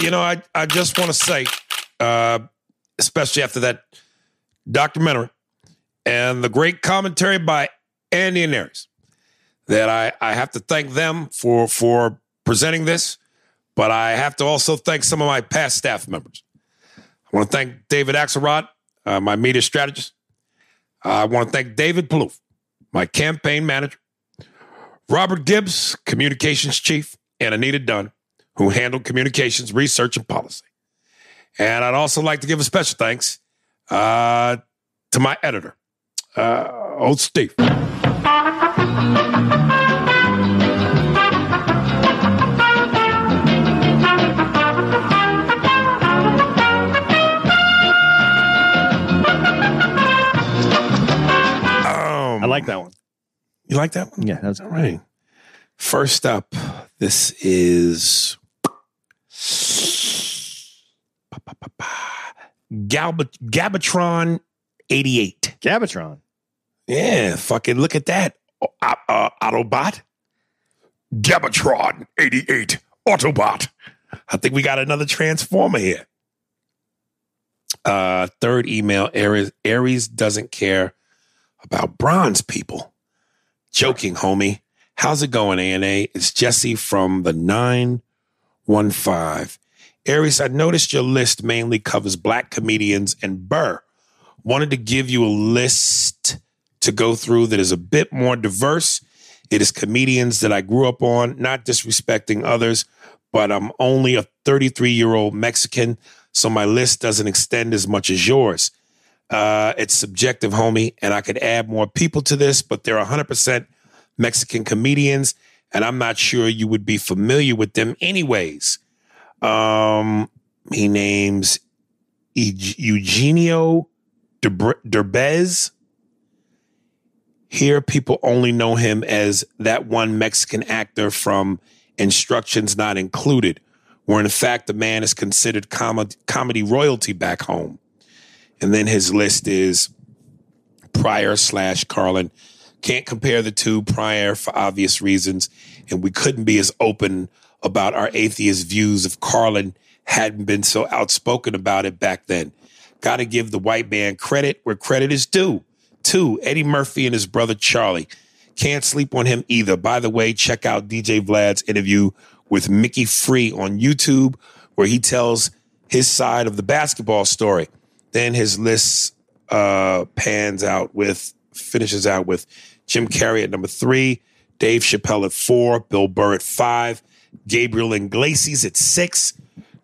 you know, I, I just want to say, uh, especially after that documentary and the great commentary by Andy and Aries, that I, I have to thank them for for presenting this, but I have to also thank some of my past staff members. I want to thank David Axelrod, uh, my media strategist. I want to thank David Plouffe, my campaign manager, Robert Gibbs, communications chief, and Anita Dunn, who handled communications, research, and policy. And I'd also like to give a special thanks uh, to my editor, uh, old Steve. I like that one. You like that one? Yeah, that's All right. First up, this is Galba- Gabatron 88. Gabatron. Yeah, fucking look at that. Uh, uh, Autobot. Gabatron 88. Autobot. I think we got another transformer here. Uh, third email Aries, Aries doesn't care about bronze people. Joking, homie. How's it going, ANA? It's Jesse from the 915. Aries, I noticed your list mainly covers black comedians and Burr. Wanted to give you a list to go through that is a bit more diverse. It is comedians that I grew up on, not disrespecting others, but I'm only a 33 year old Mexican, so my list doesn't extend as much as yours. Uh, it's subjective, homie, and I could add more people to this, but they're 100% Mexican comedians, and I'm not sure you would be familiar with them anyways. Um, he names E- Eugenio Derbez. Here, people only know him as that one Mexican actor from Instructions Not Included, where in fact the man is considered com- comedy royalty back home. And then his list is Pryor slash Carlin. Can't compare the two, Pryor for obvious reasons. And we couldn't be as open about our atheist views if Carlin hadn't been so outspoken about it back then. Got to give the white man credit where credit is due. Two, Eddie Murphy and his brother Charlie. Can't sleep on him either. By the way, check out DJ Vlad's interview with Mickey Free on YouTube, where he tells his side of the basketball story. Then his list uh, pans out with, finishes out with Jim Carrey at number three, Dave Chappelle at four, Bill Burr at five, Gabriel Iglesias at six,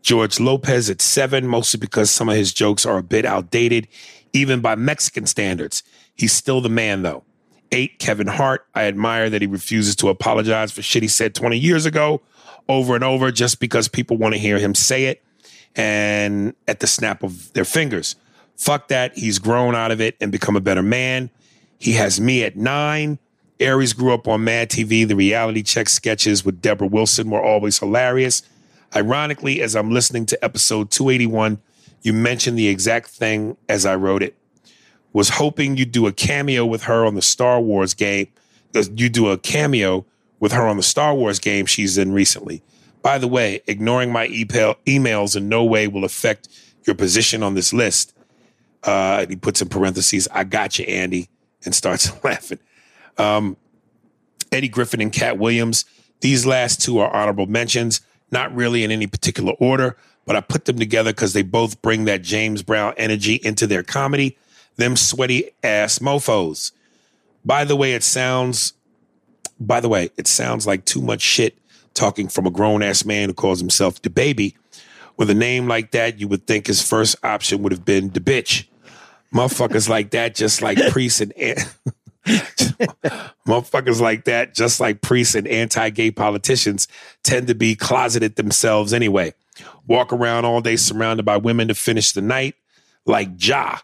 George Lopez at seven, mostly because some of his jokes are a bit outdated, even by Mexican standards. He's still the man, though. Eight, Kevin Hart. I admire that he refuses to apologize for shit he said 20 years ago over and over just because people want to hear him say it and at the snap of their fingers. Fuck that. He's grown out of it and become a better man. He has me at nine. Aries grew up on Mad TV. The reality check sketches with Debra Wilson were always hilarious. Ironically, as I'm listening to episode 281, you mentioned the exact thing as I wrote it. Was hoping you'd do a cameo with her on the Star Wars game. You do a cameo with her on the Star Wars game she's in recently. By the way, ignoring my email, emails in no way will affect your position on this list. Uh, he puts in parentheses, I got you, Andy, and starts laughing. Um, Eddie Griffin and Katt Williams. These last two are honorable mentions, not really in any particular order, but I put them together because they both bring that James Brown energy into their comedy. Them sweaty ass mofos. By the way, it sounds, by the way, it sounds like too much shit talking from a grown ass man who calls himself the baby. With a name like that, you would think his first option would have been the bitch. Motherfuckers like that, just like priests and motherfuckers like that, just like priests and anti-gay politicians, tend to be closeted themselves anyway. Walk around all day surrounded by women to finish the night, like Ja,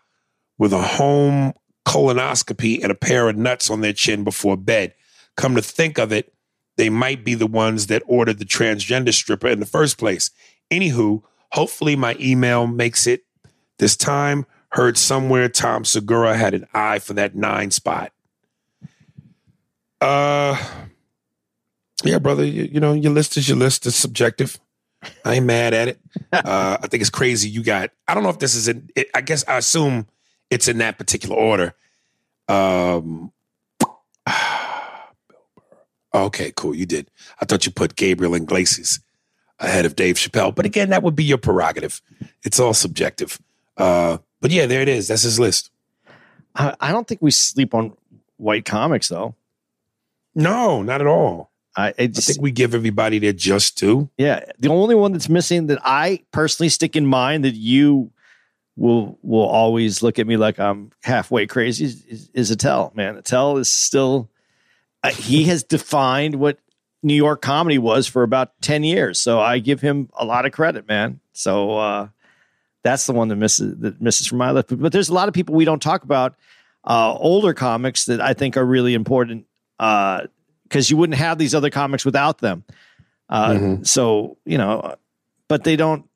with a home colonoscopy and a pair of nuts on their chin before bed. Come to think of it, they might be the ones that ordered the transgender stripper in the first place. Anywho, hopefully my email makes it this time. Heard somewhere Tom Segura had an eye for that nine spot. Uh, yeah, brother. You, you know, your list is your list. It's subjective. I ain't mad at it. Uh, I think it's crazy. You got. I don't know if this is in. It, I guess I assume it's in that particular order. Um. Okay, cool. You did. I thought you put Gabriel and Iglesias ahead of Dave Chappelle, but again, that would be your prerogative. It's all subjective. Uh, but yeah, there it is. That's his list. I, I don't think we sleep on white comics though. No, not at all. I, I think we give everybody their just due. Yeah, the only one that's missing that I personally stick in mind that you will will always look at me like I'm halfway crazy is, is, is Attell. Man, Attell is still uh, he has defined what New York comedy was for about ten years. So I give him a lot of credit, man. So uh, that's the one that misses that misses from my list. But, but there's a lot of people we don't talk about, uh, older comics that I think are really important because uh, you wouldn't have these other comics without them. Uh, mm-hmm. So you know, but they don't.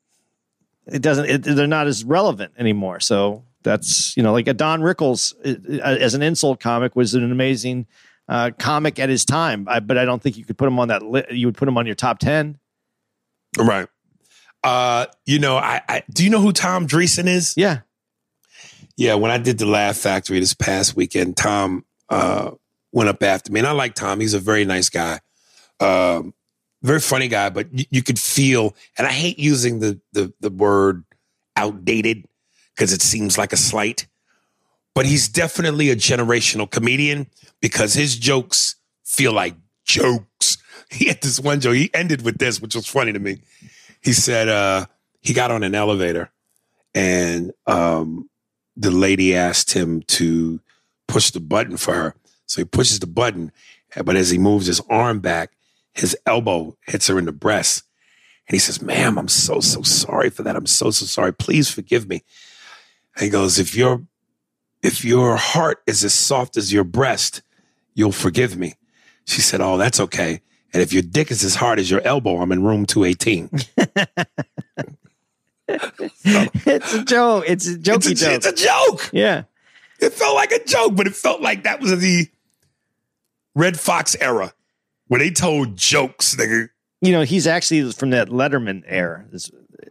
It doesn't. It, they're not as relevant anymore. So that's you know, like a Don Rickles uh, as an insult comic was an amazing uh, comic at his time. I, but I don't think you could put him on that. Li- you would put him on your top ten, right? Uh, you know, I, I do you know who Tom Dreesen is? Yeah, yeah. When I did the Laugh Factory this past weekend, Tom uh, went up after me, and I like Tom. He's a very nice guy, um, very funny guy. But you, you could feel, and I hate using the the the word outdated because it seems like a slight. But he's definitely a generational comedian because his jokes feel like jokes. He had this one joke. He ended with this, which was funny to me. He said uh, he got on an elevator and um, the lady asked him to push the button for her. So he pushes the button, but as he moves his arm back, his elbow hits her in the breast. And he says, Ma'am, I'm so, so sorry for that. I'm so, so sorry. Please forgive me. And he goes, If your if your heart is as soft as your breast, you'll forgive me. She said, Oh, that's okay. And if your dick is as hard as your elbow, I'm in room 218. it's a joke. It's a jokey it's a, joke. It's a joke. Yeah. It felt like a joke, but it felt like that was the Redd Foxx era where they told jokes, nigga. You know, he's actually from that Letterman era.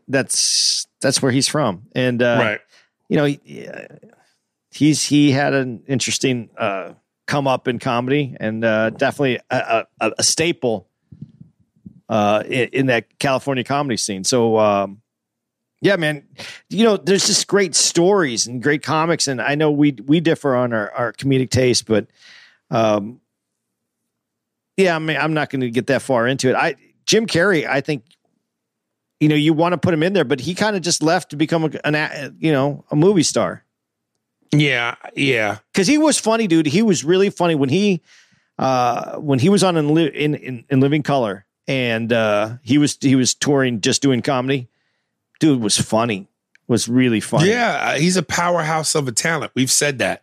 That's that's where he's from. And uh, right. you know, he's he had an interesting uh, come up in comedy and uh, definitely a, a, a staple uh, in, in, that California comedy scene. So, um, yeah, man, you know, there's just great stories and great comics, and I know we we differ on our, our comedic taste, but um, yeah, I mean, I'm not going to get that far into it. I Jim Carrey, I think. You know, you want to put him in there, but he kind of just left to become a, an, you know, a movie star. Yeah, yeah. Because he was funny, dude. He was really funny when he uh when he was on in in in, in Living Color and uh he was he was touring just doing comedy. Dude was funny. was really funny. Yeah, uh, he's a powerhouse of a talent. We've said that.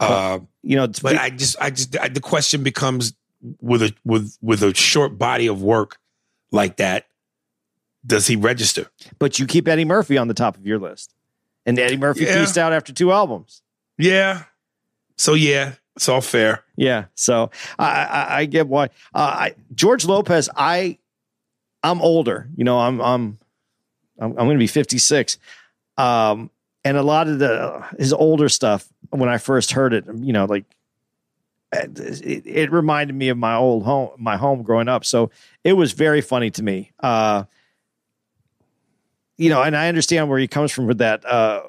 Uh, you know, but I just, I just, I, the question becomes with a with with a short body of work like that, does he register? but you keep Eddie Murphy on the top of your list, and Eddie Murphy Yeah. pieced out after two albums. Yeah. So yeah, it's all fair. Yeah, so I I, I get why. Uh, I, George Lopez, I I'm older. You know, I'm I'm I'm, I'm going to be 56. Um, and a lot of the his older stuff when I first heard it, you know, like it, it reminded me of my old home, my home growing up. So it was very funny to me. Uh, you know, and I understand where he comes from with that. Uh,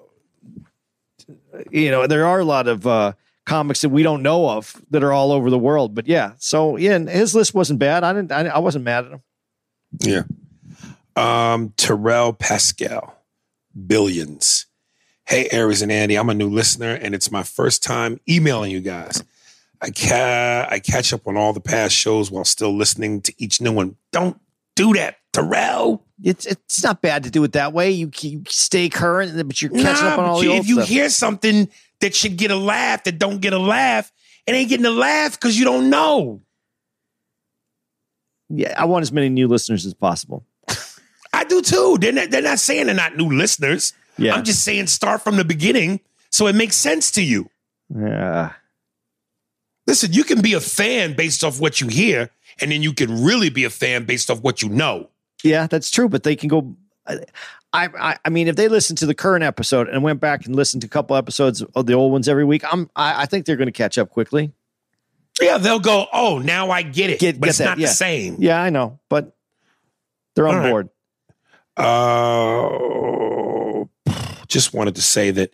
you know, there are a lot of uh, comics that we don't know of that are all over the world. But yeah, so yeah, and his list wasn't bad. I didn't. I, I wasn't mad at him. Yeah. Um, Terrell Pascal, billions. Hey, Aries and Andy, I'm a new listener, and it's my first time emailing you guys. I ca- I catch up on all the past shows while still listening to each new one. Don't do that, Terrell. It's it's not bad to do it that way. You, you stay current, but you're catching up on all the you- old if you stuff. hear something that should get a laugh that don't get a laugh, it ain't getting a laugh because you don't know. yeah, I want as many new listeners as possible. I do too. They're not, they're not saying they're not new listeners. Yeah. I'm just saying start from the beginning so it makes sense to you. Yeah. Listen, you can be a fan based off what you hear, and then you can really be a fan based off what you know. Yeah, that's true. But they can go. I, I, I mean, if they listen to the current episode and went back and listened to a couple episodes of the old ones every week, I'm, I, I think they're going to catch up quickly. Yeah, they'll go, oh, now I get it. Get- but get it's that, not yeah. the same. Yeah, I know, but they're on right. board. Uh, just wanted to say that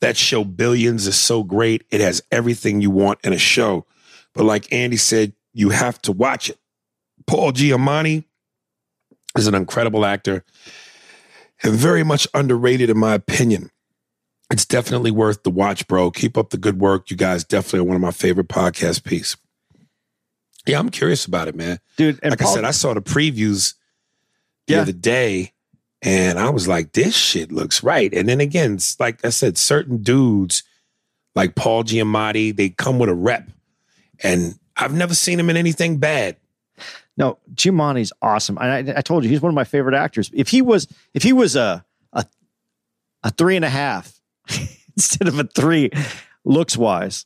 that show Billions is so great. It has everything you want in a show. But like Andy said, you have to watch it. Paul Giamatti is an incredible actor and very much underrated in my opinion. It's definitely worth the watch, bro. Keep up the good work. You guys definitely are one of my favorite podcast piece. Yeah, I'm curious about it, man dude. And like Paul- I said, I saw the previews the Yeah. other day, and I was like, "This shit looks right." And then again, it's like I said, certain dudes like Paul Giamatti, they come with a rep, and I've never seen him in anything bad. No, Giamatti's awesome. And I, I told you he's one of my favorite actors. If he was, if he was a a, a three and a half instead of a three, looks wise,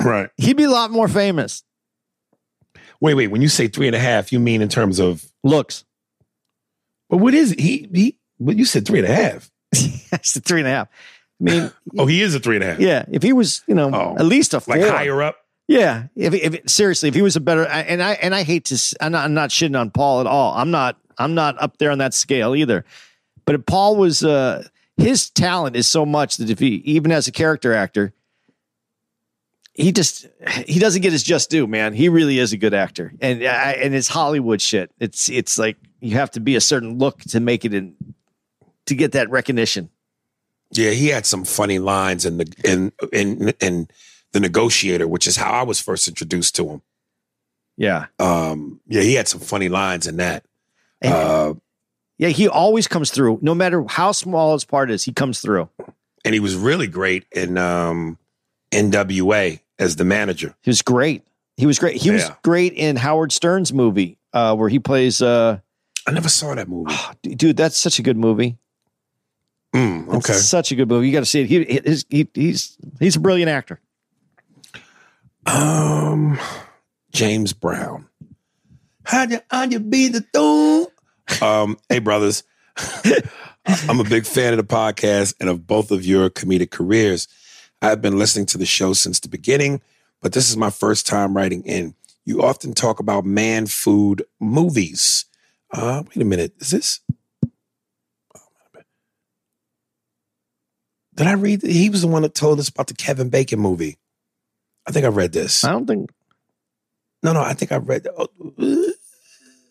Right. he'd be a lot more famous. Wait, wait. When you say three and a half, you mean in terms of? Looks, But what is it? he? He? But you said three and a half. it's a three and a half. I mean, Oh, he is a three and a half. yeah, if he was, you know, Oh. at least a four, Like higher up. Yeah, if, if seriously, if he was a better, and I and I hate to, I'm not, I'm not shitting on Paul at all. I'm not, I'm not up there on that scale either. But if Paul was, uh, his talent is so much that if he, even as a character actor, he just he doesn't get his just due, man. He really is a good actor, and I, and it's Hollywood shit. It's it's like you have to be a certain look to make it in to get that recognition. Yeah, he had some funny lines in the in in in the negotiator, which is how I was first introduced to him. Yeah, Um, yeah, he had some funny lines in that. And- Uh, yeah. He always comes through, no matter how small his part is. He comes through. and he was really great in um, NWA as the manager. He was great. He was great. He was great in Howard Stern's movie uh, where he plays. Uh, I never saw that movie. dude, that's such a good movie. Mm, It's okay. such a good movie. You got to see it. He, his, he he's he's a brilliant actor. Um, James Brown. How'd you how you be the thong? Um, hey brothers, I'm a big fan of the podcast and of both of your comedic careers. I've been listening to the show since the beginning, but this is my first time writing in. You often talk about man food movies. Uh, wait a minute, is this? Did I read? He was the one that told us about the Kevin Bacon movie. I think I read this. I don't think. No, no, I think I read. Oh,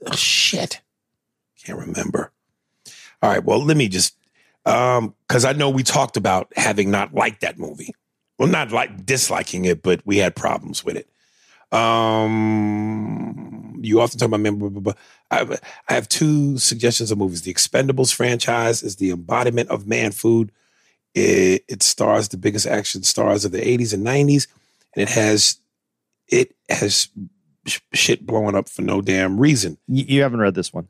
oh, shit, can't remember. All right, well, let me just um because I know we talked about having not liked that movie. Well, not like disliking it, but we had problems with it. Um, you often talk about blah, blah. I, I have two suggestions of movies. The Expendables franchise is the embodiment of man food. It, it stars the biggest action stars of the 80s and 90s, and it has it has sh- shit blowing up for no damn reason. You, you haven't read this one.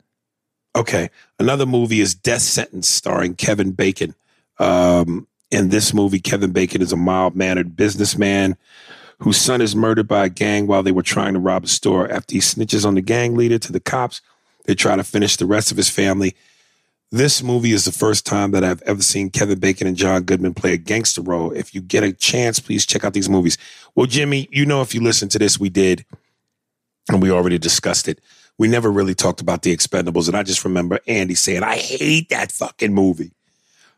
Okay. Another movie is Death Sentence, starring Kevin Bacon. Um, in this movie, Kevin Bacon is a mild mannered businessman whose son is murdered by a gang while they were trying to rob a store. After he snitches on the gang leader to the cops, they try to finish the rest of his family. This movie is the first time that I've ever seen Kevin Bacon and John Goodman play a gangster role. If you get a chance, please check out these movies. Well, Jimmy, you know, if you listen to this, we did, and we already discussed it. We never really talked about the Expendables, and I just remember Andy saying, "I hate that fucking movie."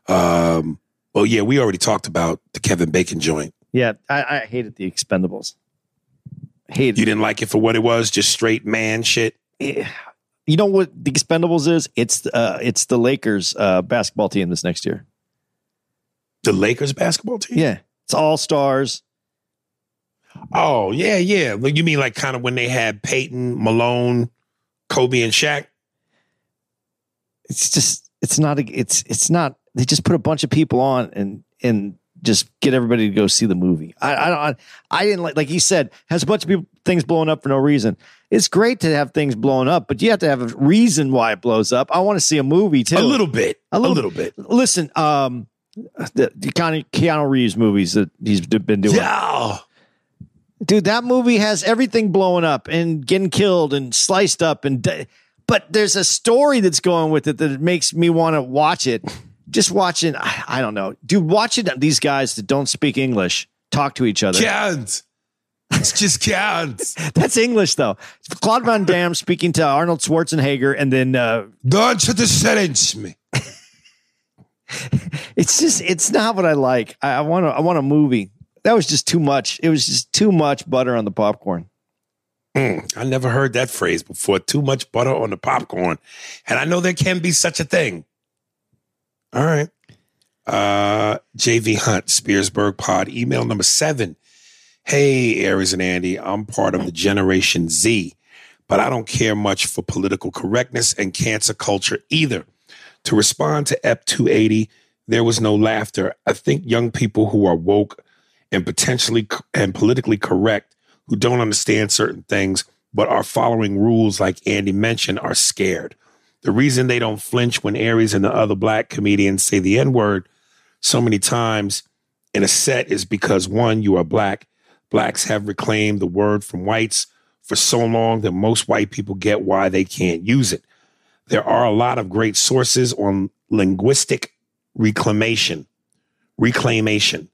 Um, well, yeah, we already talked about the Kevin Bacon joint. Yeah, I, I hated the Expendables. Hated. You didn't like it for what it was, just straight man shit. Eh, You know what the Expendables is? It's uh, it's the Lakers uh, basketball team this next year. The Lakers basketball team. Yeah, it's all stars. Oh yeah, yeah. Like, You mean like kind of when they had Payton, Malone, Kobe, and Shaq? It's just it's not a, it's it's not. They just put a bunch of people on and and just get everybody to go see the movie. I I don't I didn't like like he said has a bunch of people things blowing up for no reason. It's great to have things blowing up, but you have to have a reason why it blows up. I want to see a movie too. A little bit. A A little- little, bit. Listen, um, the, the Keanu, Keanu Reeves movies that he's been doing. Yeah. dude that movie has everything blowing up and getting killed and sliced up and di- but there's a story that's going with it that makes me want to watch it just watching I, I don't know dude watching these guys that don't speak english talk to each other Can't. It's just can't. that's english though claude van damme speaking to arnold schwarzenegger and then uh, Don't to challenge me. it's just it's not what i like i, I want to i want a movie that was just too much it was just too much butter on the popcorn Mm, I never heard that phrase before. Too much butter on the popcorn. And I know there can be such a thing. All right. Uh, JV Hunt, Spearsburg Pod, email number seven. Hey, Aries and Andy, I'm part of the Generation Z, but I don't care much for political correctness and cancel culture either. To respond to EP 280, there was no laughter. I think young people who are woke and potentially and politically correct who don't understand certain things but are following rules like Andy mentioned are scared. The reason they don't flinch when Aries and the other black comedians say the N word so many times in a set is because one, you are black. Blacks have reclaimed the word from whites for so long that most white people get why they can't use it. There are a lot of great sources on linguistic reclamation, reclamation.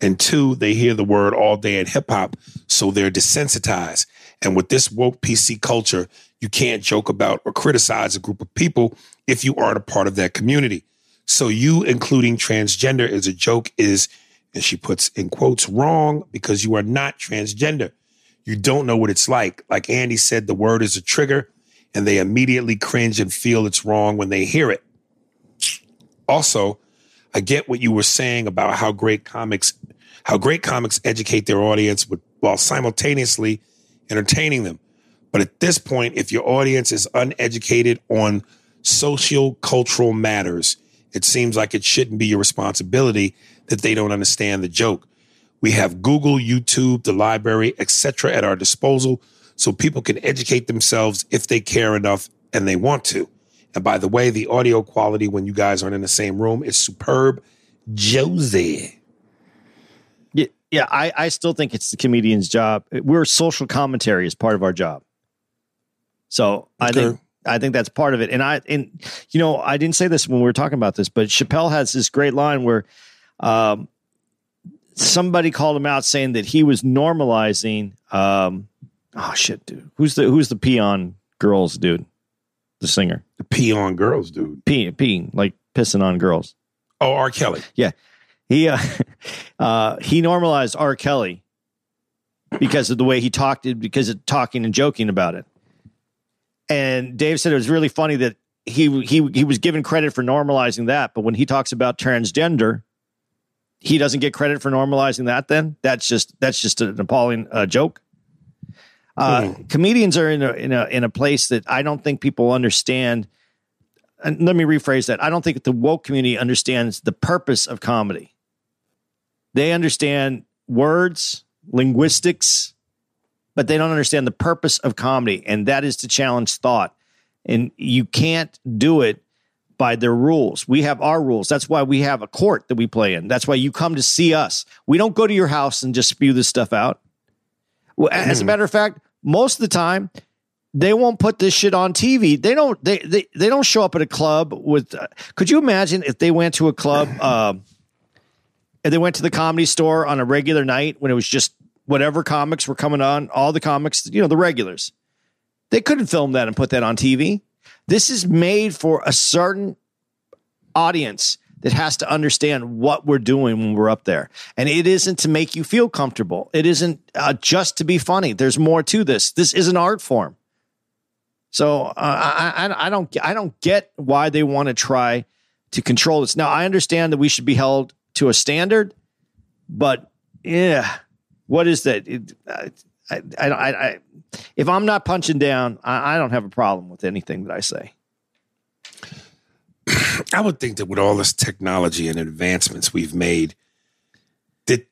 And two, they hear the word all day in hip hop, so they're desensitized. And with this woke PC culture, you can't joke about or criticize a group of people if you aren't a part of that community. So you including transgender as a joke is, and she puts in quotes, wrong because you are not transgender. You don't know what it's like. Like Andy said, the word is a trigger, and they immediately cringe and feel it's wrong when they hear it. Also, I get what you were saying about how great comics, how great comics educate their audience with, while simultaneously entertaining them. But at this point, if your audience is uneducated on social cultural matters, it seems like it shouldn't be your responsibility that they don't understand the joke. We have Google, YouTube, the library, etc. at our disposal so people can educate themselves if they care enough and they want to. And by the way, the audio quality when you guys aren't in the same room is superb. Josie. Yeah, yeah. I, I still think it's the comedian's job. We're social commentary is part of our job. So I think I think that's part of it. And I and you know I didn't say this when we were talking about this, but Chappelle has this great line where um, somebody called him out saying that he was normalizing. Um, oh shit, dude, who's the who's the peon girls dude, the singer, The peon girls, dude. pee peeing like pissing on girls. Oh, R. Kelly. Yeah, he uh, uh, he normalized R. Kelly because of the way he talked, because of talking and joking about it. And Dave said it was really funny that he he he was given credit for normalizing that, but when he talks about transgender, he doesn't get credit for normalizing that. Then that's just that's just an appalling uh, joke. Uh, Comedians are in a, in a in a place that I don't think people understand. And let me rephrase that. I don't think the woke community understands the purpose of comedy. They understand words, linguistics, but they don't understand the purpose of comedy, and that is to challenge thought. And you can't do it by their rules. We have our rules. That's why we have a court that we play in. That's why you come to see us. We don't go to your house and just spew this stuff out. Well, as a matter of fact, most of the time, they won't put this shit on TV. They don't. They they, they don't show up at a club with. Uh, could you imagine if they went to a club? Uh, and they went to the comedy store on a regular night when it was just whatever comics were coming on, all the comics, you know, the regulars. They couldn't film that and put that on TV. This is made for a certain audience that has to understand what we're doing when we're up there. And it isn't to make you feel comfortable. It isn't uh, just to be funny. There's more to this. This is an art form. So uh, I, I, I don't I don't get why they want to try to control this. Now I understand that we should be held to a standard, but yeah, what is that? It, I, I, I, I, if I'm not punching down, I, I don't have a problem with anything that I say. I would think that with all this technology and advancements we've made, that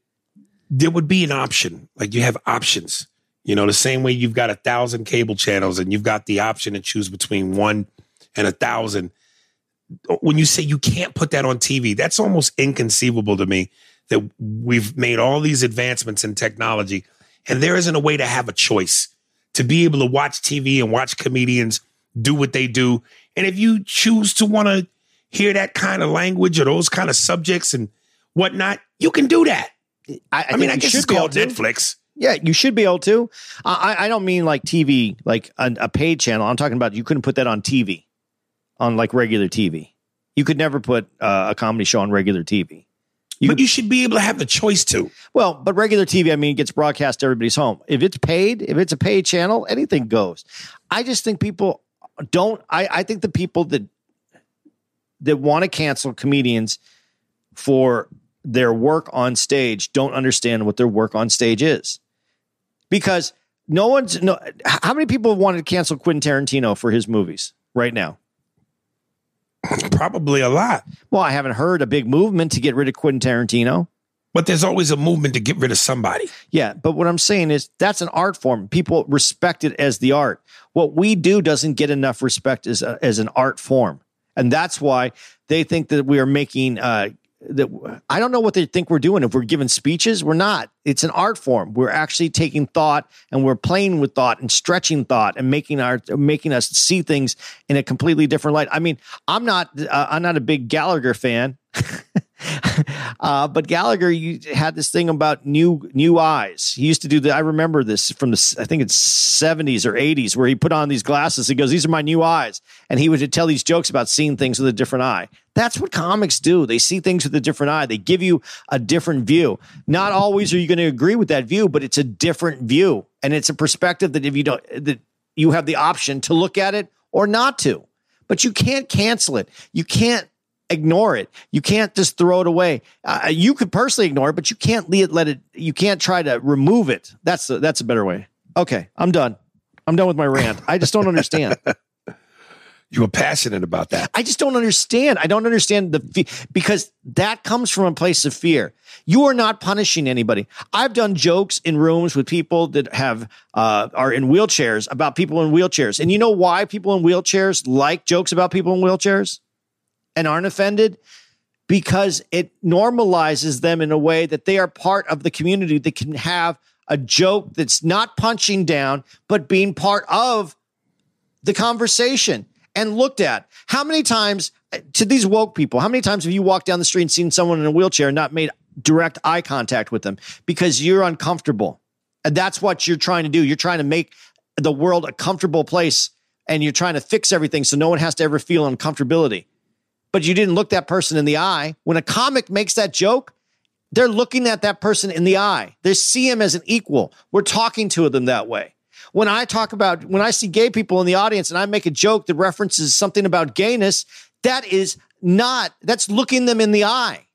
there would be an option. Like you have options. You know, the same way you've got a thousand cable channels and you've got the option to choose between one and a thousand. When you say you can't put that on TV, that's almost inconceivable to me that we've made all these advancements in technology and there isn't a way to have a choice to be able to watch TV and watch comedians do what they do. And if you choose to want to hear that kind of language or those kind of subjects and whatnot, you can do that. I, I, mean, I guess it's called. Netflix. Yeah, you should be able to. I, I don't mean like TV, like a, a paid channel. I'm talking about you couldn't put that on TV, on like regular TV. You could never put uh, a comedy show on regular TV. You- but you should be able to have the choice to. Well, but regular TV, I mean, gets broadcast to everybody's home. If it's paid, if it's a paid channel, anything goes. I just think people don't. I, I think the people that that want to cancel comedians for their work on stage don't understand what their work on stage is, because no one's no. How many people wanted to cancel Quentin Tarantino for his movies right now? Probably a lot. Well, I haven't heard a big movement to get rid of Quentin Tarantino. But there's always a movement to get rid of somebody. Yeah, but what I'm saying is that's an art form. People respect it as the art. What we do doesn't get enough respect as a, as an art form, and that's why they think that we are making. Uh, that I don't know what they think we're doing. If we're giving speeches, we're not. It's an art form. We're actually taking thought and we're playing with thought and stretching thought and making our making us see things in a completely different light. I mean, I'm not uh, I'm not a big Gallagher fan. uh, but Gallagher you had this thing about new new eyes. He used to do that. I remember this from the I think it's seventies or eighties, where he put on these glasses. He goes, "These are my new eyes," and he would tell these jokes about seeing things with a different eye. That's what comics do. They see things with a different eye. They give you a different view. Not always are you going to agree with that view, but it's a different view, and it's a perspective that if you don't that you have the option to look at it or not to. But you can't cancel it. You can't ignore it. You can't just throw it away. Uh, you could personally ignore it, but you can't let, it. You can't try to remove it. That's a, that's a better way. Okay, I'm done. I'm done with my rant. I just don't understand. You were passionate about that. I just don't understand. I don't understand the fe- because that comes from a place of fear. You are not punishing anybody. I've done jokes in rooms with people that have uh, are in wheelchairs about people in wheelchairs, and you know why people in wheelchairs like jokes about people in wheelchairs and aren't offended because it normalizes them in a way that they are part of the community that can have a joke that's not punching down but being part of the conversation and looked at. How many times uh, to these woke people, how many times have you walked down the street and seen someone in a wheelchair and not made direct eye contact with them because you're uncomfortable? And that's what you're trying to do. You're trying to make the world a comfortable place and you're trying to fix everything so no one has to ever feel uncomfortability. But you didn't look that person in the eye. When a comic makes that joke, they're looking at that person in the eye. They see him as an equal. We're talking to them that way when I talk about when I see gay people in the audience and I make a joke that references something about gayness, that is not that's looking them in the eye.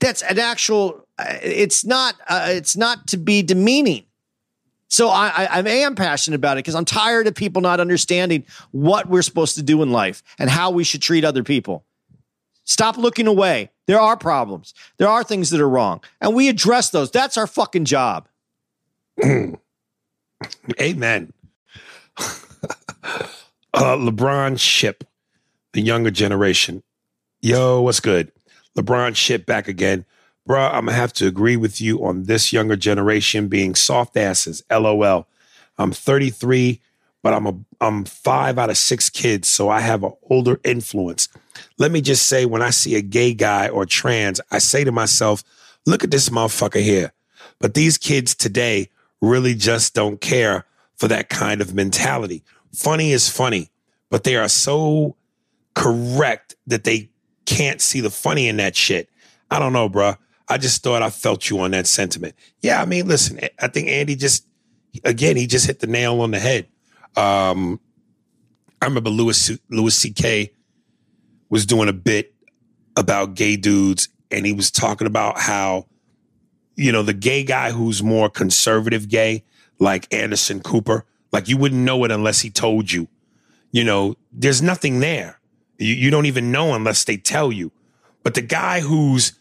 That's an actual. uh, It's not. Uh, it's not to be demeaning. So I, I, I am passionate about it because I'm tired of people not understanding what we're supposed to do in life and how we should treat other people. Stop looking away. There are problems. There are things that are wrong, and we address those. That's our fucking job. Amen. uh, LeBron Ship, the younger generation. Yo, what's good? LeBron Ship back again. Bruh, I'm gonna have to agree with you on this younger generation being soft asses. LOL. I'm 33, but I'm a I'm five out of six kids, so I have an older influence. Let me just say, when I see a gay guy or trans, I say to myself, look at this motherfucker here. But these kids today really just don't care for that kind of mentality. Funny is funny, but they are so correct that they can't see the funny in that shit. I don't know, bruh. I just thought I felt you on that sentiment. Yeah, I mean, listen, I think Andy just, again, he just hit the nail on the head. Um, I remember Louis Louis C.K. was doing a bit about gay dudes, and he was talking about how, you know, the gay guy who's more conservative gay, like Anderson Cooper, like you wouldn't know it unless he told you. You know, there's nothing there. You, you don't even know unless they tell you. But the guy who's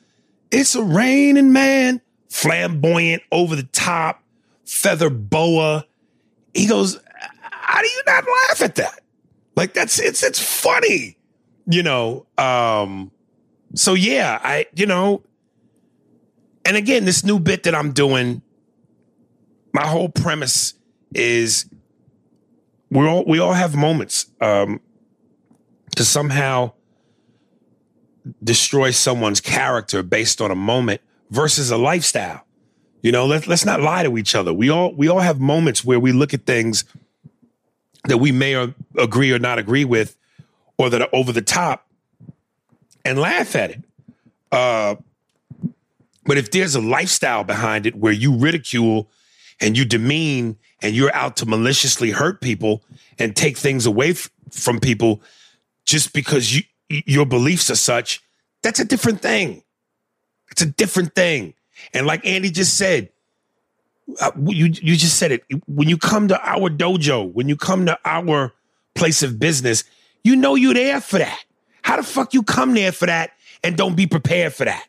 it's a raining man, flamboyant, over the top, feather boa. He goes, How do you not laugh at that? Like that's it's it's funny, you know. Um, so yeah, I you know, and again, this new bit that I'm doing, my whole premise is we all we all have moments um, to somehow destroy someone's character based on a moment versus a lifestyle. You know, let, let's not lie to each other. We all we all have moments where we look at things that we may or agree or not agree with, or that are over the top, and laugh at it. Uh, but if there's a lifestyle behind it where you ridicule and you demean and you're out to maliciously hurt people and take things away f- from people just because you your beliefs are such, that's a different thing. It's a different thing. And like Andy just said, uh, you you just said it. When you come to our dojo, when you come to our place of business, you know you're there for that. How the fuck you come there for that and don't be prepared for that?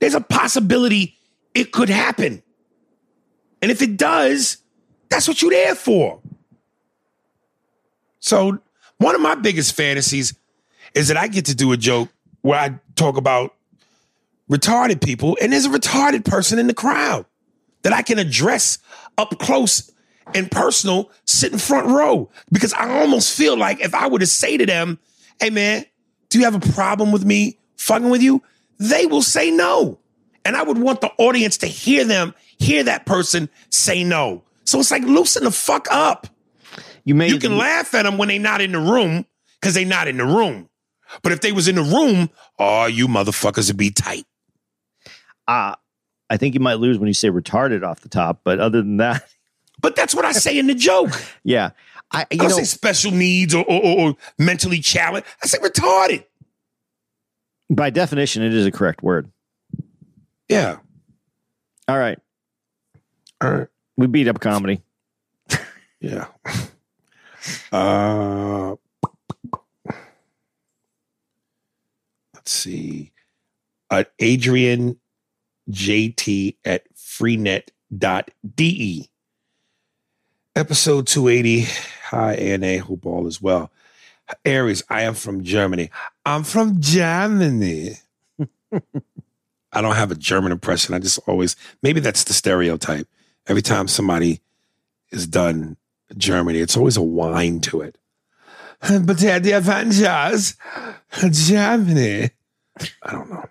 There's a possibility it could happen. And if it does, that's what you're there for. So, one of my biggest fantasies is that I get to do a joke where I talk about retarded people, and there's a retarded person in the crowd that I can address up close and personal, sitting front row. Because I almost feel like if I were to say to them, hey man, do you have a problem with me fucking with you? They will say no. And I would want the audience to hear them, hear that person say no. So it's like loosen the fuck up. You made You can laugh at them when they're not in the room because they're not in the room. But if they was in the room, oh, you motherfuckers would be tight. uh, I think you might lose when you say retarded off the top, but other than that, But that's what I say in the joke. yeah. I I don't know say special needs or, or, or, or mentally challenged. I say retarded. by definition it is a correct word. Yeah. All right. All right. We beat up comedy. Yeah. Uh, let's see. Uh, Adrian JT at freenet.de. Episode 280. Hi, ANA. Hope all is well. Aries, I am from Germany. I'm from Germany. I don't have a German impression. I just always, maybe that's the stereotype. Every time somebody is done Germany, it's always a whine to it. But the Avengers, Germany. I don't know.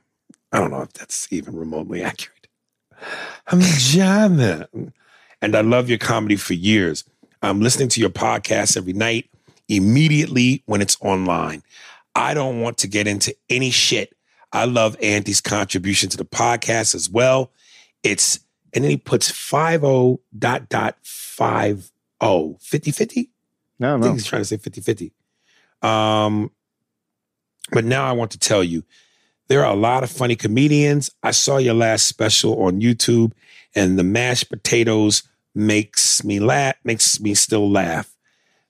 I don't know if that's even remotely accurate. I'm German. And I love your comedy for years. I'm listening to your podcast every night, immediately when it's online. I don't want to get into any shit. I love Andy's contribution to the podcast as well. It's, and then he puts 50 dot dot 50, 50 50? No, I no. think he's trying to say 50 50. Um, but now I want to tell you there are a lot of funny comedians. I saw your last special on YouTube, and the mashed potatoes makes me laugh, makes me still laugh.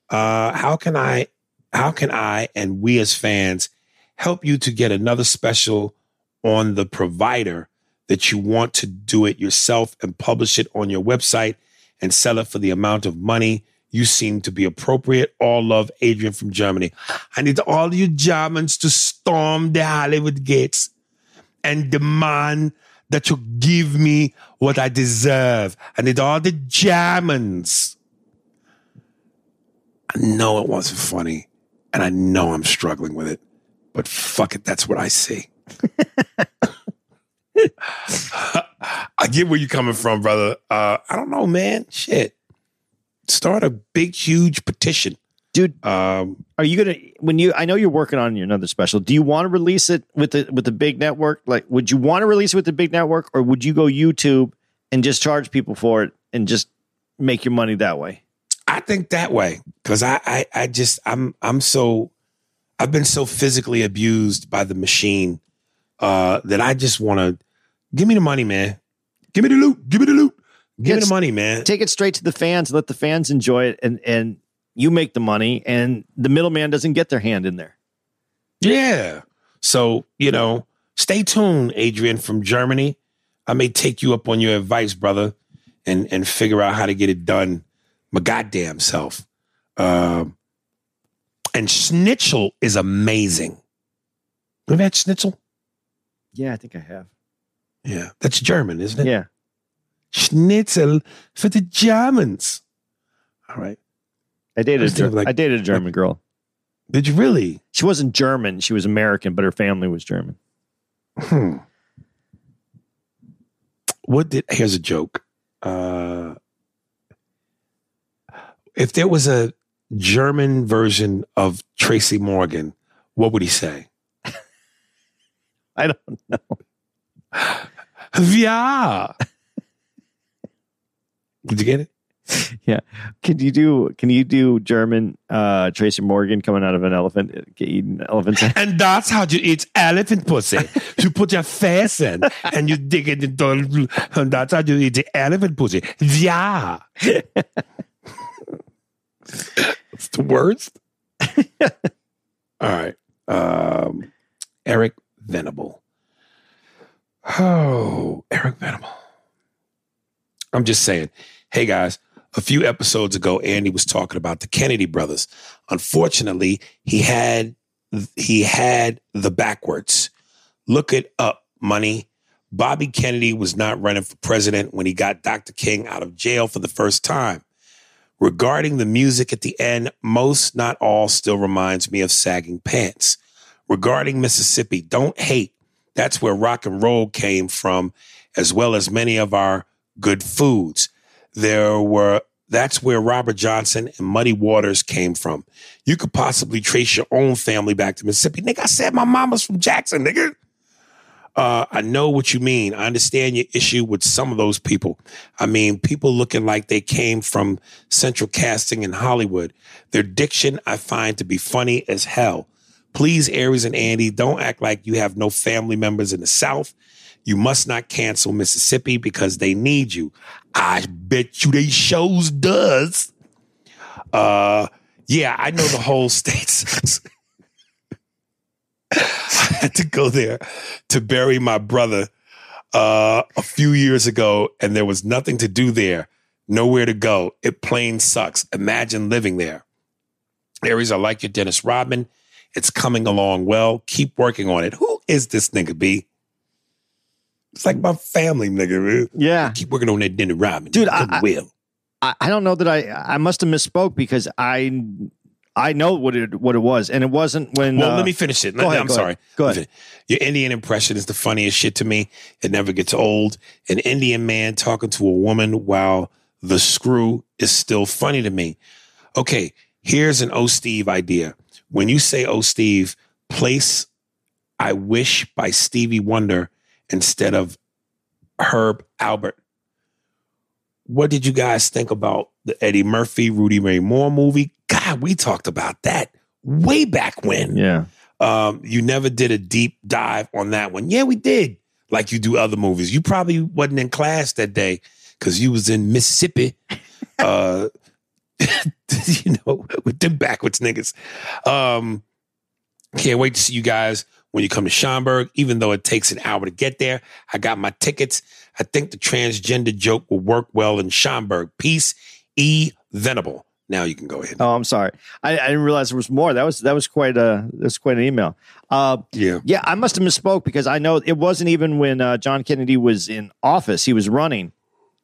Uh, how can I, how can I and we as fans help you to get another special on the provider that you want to do it yourself and publish it on your website and sell it for the amount of money you seem to be appropriate. All love, Adrian from Germany. I need all you Germans to storm the Hollywood gates and demand that you give me what I deserve. I need all the Germans. I know it wasn't funny, and I know I'm struggling with it, but fuck it, that's what I see. I get where you're coming from, brother. Uh, I don't know, man. Shit. Start a big, huge petition. Dude, Um, are you gonna when you? I know you're working on your another special. Do you want to release it with the with the big network? Like, would you want to release it with the big network, or would you go YouTube and just charge people for it and just make your money that way? I think that way because I, I, I just, I'm, I'm so, I've been so physically abused by the machine uh, that I just want to give me the money, man. Give me the loot. Give me the loot. Give me Yes. the money, man. Take it straight to the fans. Let the fans enjoy it, and and you make the money, and the middleman doesn't get their hand in there. Yeah. So, you know, stay tuned, Adrian from Germany. I may take you up on your advice, brother, and and figure out how to get it done my goddamn self. Um, and Schnitzel is amazing. Have you had Schnitzel? Yeah, I think I have. Yeah. That's German, isn't it? Yeah, Schnitzel for the Germans. All right. I dated. A, Ger- like- I dated a German girl. Did you really? She wasn't German. She was American, but her family was German. Hmm. What did here's a joke. Uh if there was a German version of Tracy Morgan, what would he say? I don't know. Yeah. Did you get it? Yeah. Can you do? Can you do German? Uh, Tracy Morgan coming out of an elephant, get eaten elephant's. And that's how you eat elephant pussy. you put your face in and you dig it into, and that's how you eat the elephant pussy. Yeah. it's the worst. All right. Um, Eric Venable. Oh, Eric Venable. I'm just saying. Hey guys, a few episodes ago, Andy was talking about the Kennedy brothers. Unfortunately, he had he had the backwards. Look it up, money. Bobby Kennedy was not running for president when he got Dr. King out of jail for the first time. Regarding the music at the end, most, not all, still reminds me of sagging pants. Regarding Mississippi, don't hate. That's where rock and roll came from, as well as many of our good foods. There were that's where Robert Johnson and Muddy Waters came from. You could possibly trace your own family back to Mississippi. Nigga, I said my mama's from Jackson, nigga. Uh, I know what you mean. I understand your issue with some of those people. I mean, people looking like they came from central casting in Hollywood. Their diction I find to be funny as hell. Please, Aries and Andy, don't act like you have no family members in the South. You must not cancel Mississippi because they need you. I bet you they shows does. Uh, yeah, I know the whole state sucks. I had to go there to bury my brother uh, a few years ago, and there was nothing to do there, nowhere to go. It plain sucks. Imagine living there. Aries, I like your Dennis Rodman. It's coming along well. Keep working on it. Who is this nigga, B? It's like my family, nigga. Yeah, Keep working on that Dennis Rodman. Dude, I- will. I, I don't know that I I must have misspoke because I I know what it what it was, and it wasn't when. Well, uh, let me finish it. ahead, I'm go sorry. ahead. Go ahead. Your Indian impression is the funniest shit to me. It never gets old. An Indian man talking to a woman while the screw is still funny to me. Okay, here's an O Steve idea. When you say O Steve, place I Wish by Stevie Wonder instead of Herb Alpert. What did you guys think about the Eddie Murphy, Rudy Ray Moore movie? God, we talked about that way back when. Yeah, Um, you never did a deep dive on that one. Yeah, we did. Like you do other movies. You probably wasn't in class that day because you was in Mississippi. Uh, you know, with them backwards niggas. Um, can't wait to see you guys when you come to Schaumburg, even though it takes an hour to get there. I got my tickets. I think the transgender joke will work well in Schaumburg. Peace, E. Venable. Now you can go ahead. Oh, I'm sorry. I, I didn't realize there was more. That was that was quite a that's quite an email. Uh, Yeah. yeah, I must have misspoke because I know it wasn't even when uh, John Kennedy was in office. He was running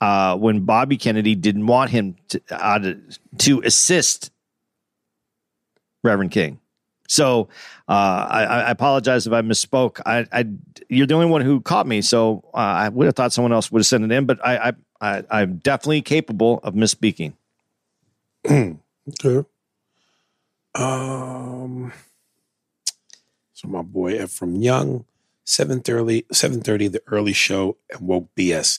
uh, when Bobby Kennedy didn't want him to, uh, to, to assist Reverend King. So uh, I, I apologize if I misspoke. I, I you're the only one who caught me, so uh, I would have thought someone else would have sent it in, but I, I, I I'm definitely capable of misspeaking. Okay. Um. So my boy Ephraim Young, 730, 730, the early show and woke BS.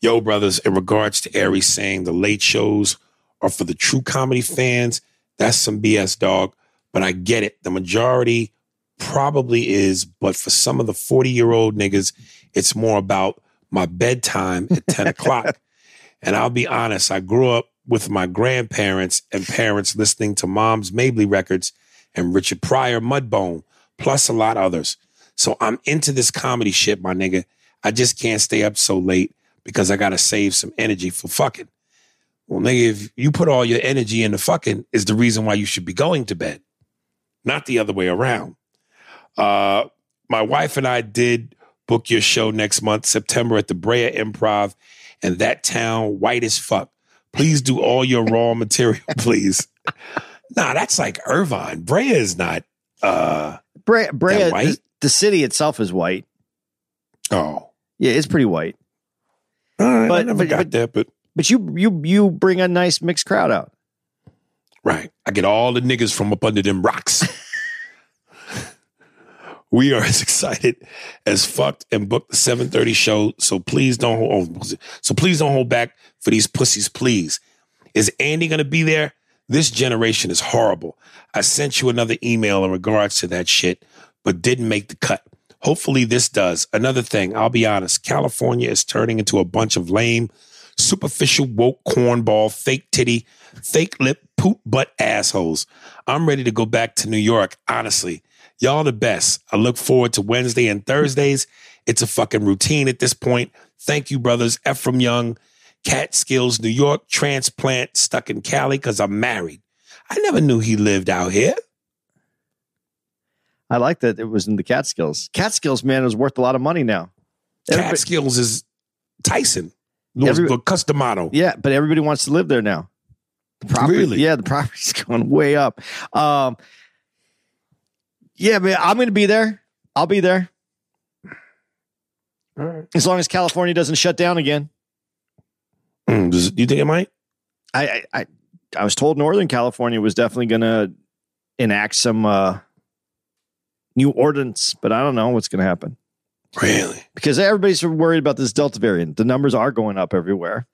Yo, brothers, in regards to Aries saying the late shows are for the true comedy fans, that's some BS, dog. But I get it. The majority probably is, but for some of the 40 year old niggas, it's more about my bedtime at 10 o'clock. And I'll be honest, I grew up with my grandparents and parents listening to Moms Mabley records and Richard Pryor Mudbone, plus a lot others. So I'm into this comedy shit, my nigga. I just can't stay up so late because I gotta save some energy for fucking. Well, nigga, if you put all your energy into fucking, is the reason why you should be going to bed, not the other way around. Uh, my wife and I did book your show next month, September, at the Brea Improv, and that town white as fuck. Please do all your raw material, please. Nah, that's like Irvine. Brea is not. uh Brea, white? the, the city itself is white. Oh, Yeah, it's pretty white. all right, I But- never but- got but- that, but But you you you bring a nice mixed crowd out. Right. I get all the niggas from up under them rocks. we are as excited as fucked and booked the 730 show. So please don't hold oh, so please don't hold back for these pussies, please. Is Andy gonna be there? This generation is horrible. I sent you another email in regards to that shit, but didn't make the cut. Hopefully this does. Another thing, I'll be honest, California is turning into a bunch of lame, superficial woke cornball, fake titty, fake lip, poop butt assholes. I'm ready to go back to New York, honestly. Y'all the best. I look forward to Wednesday and Thursdays. It's a fucking routine at this point. Thank you, brothers. Ephraim Young, Catskills, New York, transplant, stuck in Cali because I'm married. I never knew he lived out here. I like that it was in the Catskills. Catskills, man, is worth a lot of money now. Everybody- Catskills is Tyson. Louis Every- Cus D'Amato. yeah, but everybody wants to live there now. The property, Really? yeah, the property's going way up. Um, yeah, man, I'm going to be there. I'll be there All right. as long as California doesn't shut down again. Mm, does, you think it might? I, I, I, I was told Northern California was definitely going to enact some uh, new ordinance, but I don't know what's going to happen Really? because everybody's worried about this Delta variant. The numbers are going up everywhere,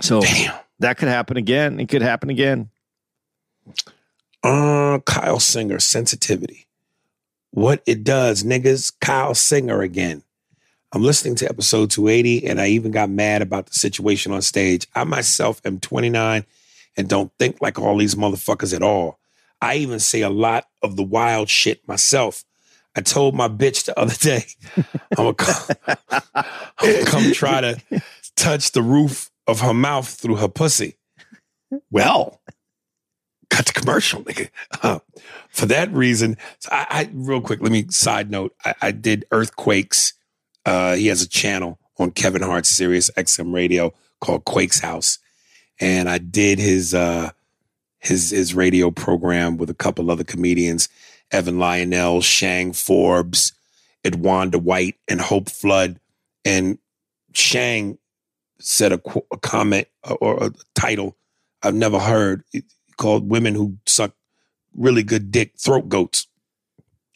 so Damn. That could happen again. It could happen again. Uh, Kyle Singer, sensitivity. What it does, niggas. Kyle Singer again. I'm listening to episode 280, and I even got mad about the situation on stage. I myself am 29 and don't think like all these motherfuckers at all. I even say a lot of the wild shit myself. I told my bitch the other day, I'm gonna come, I'm gonna come try to touch the roof of her mouth through her pussy. Well, cut the commercial, nigga. Uh, for that reason, I, I real quick, let me side note. I, I did Earthquakes. Uh, he has a channel on Kevin Hart's Sirius XM radio called Quakes House. And I did his uh his his radio program with a couple other comedians, Evan Lionel, Shang Forbes, Edwonda White, and Hope Flood. And Shang said a, qu- a comment or a title I've never heard called Women Who Suck Really Good Dick Throat Goats.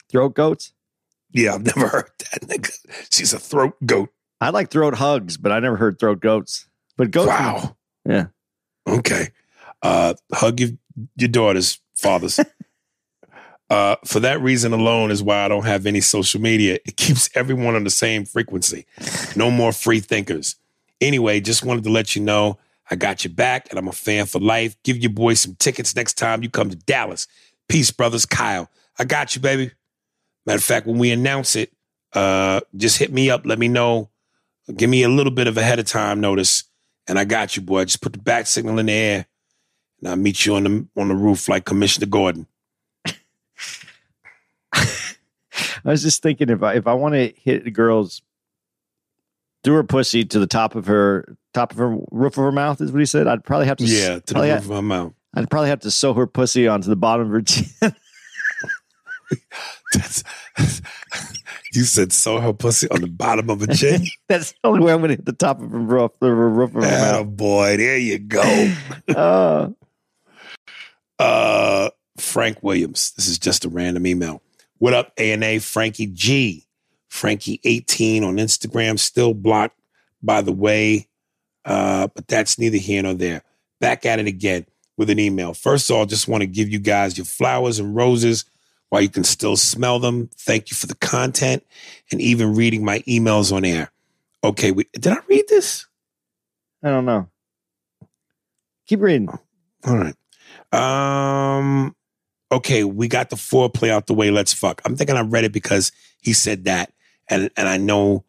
Throat goats. Yeah, I've never heard that nigga. She's a throat goat. I like throat hugs, but I never heard throat goats. But goats, Wow. yeah. Okay. Uh, hug your, your daughter's fathers. uh, for that reason alone is why I don't have any social media. It keeps everyone on the same frequency. No more free thinkers. Anyway, just wanted to let you know I got your back and I'm a fan for life. Give your boy some tickets next time you come to Dallas. Peace, brothers. Kyle. I got you, baby. Matter of fact, when we announce it, uh, just hit me up. Let me know. Give me a little bit of ahead of time notice. And I got you, boy. Just put the back signal in the air. And I'll meet you on the on the roof like Commissioner Gordon. I was just thinking if I if I want to hit girl's through her pussy to the top of her top of her roof of her mouth is what he said. I'd probably have to Yeah, to the roof of my mouth. I'd probably have to sew her pussy onto the bottom of her chin. That's, you said sew her pussy on the bottom of a chin. That's the only way I'm going to hit the top of her roof, the roof of her oh mouth. boy, there you go. Oh, Uh, Frank Williams. This is just a random email. What up, A and A? Frankie G. Frankie18 on Instagram. Still blocked, by the way. Uh, but that's neither here nor there. Back at it again with an email. First of all, just want to give you guys your flowers and roses while you can still smell them. Thank you for the content and even reading my emails on air. Okay, we, did I read this? I don't know. Keep reading. All right. Um. Okay, we got the foreplay out the way. Let's fuck. I'm thinking I read it because he said that, and and I know,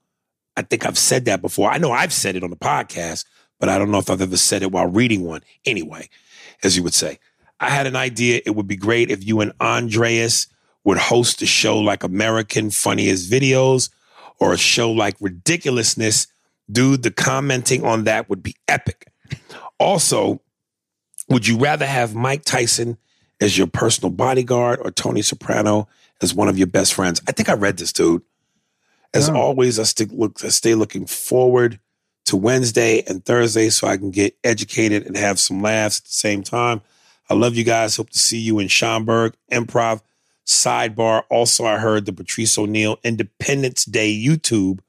I think I've said that before. I know I've said it on the podcast, but I don't know if I've ever said it while reading one. Anyway, as you would say, I had an idea. It would be great if you and Andreas would host a show like American Funniest Videos or a show like Ridiculousness. Dude, the commenting on that would be epic. Also, would you rather have Mike Tyson as your personal bodyguard or Tony Soprano as one of your best friends? I think I read this, dude. As Oh. always, I stick look I stay looking forward to Wednesday and Thursday so I can get educated and have some laughs at the same time. I love you guys. Hope to see you in Schaumburg. Improv sidebar. Also, I heard the Patrice O'Neal Independence Day YouTube.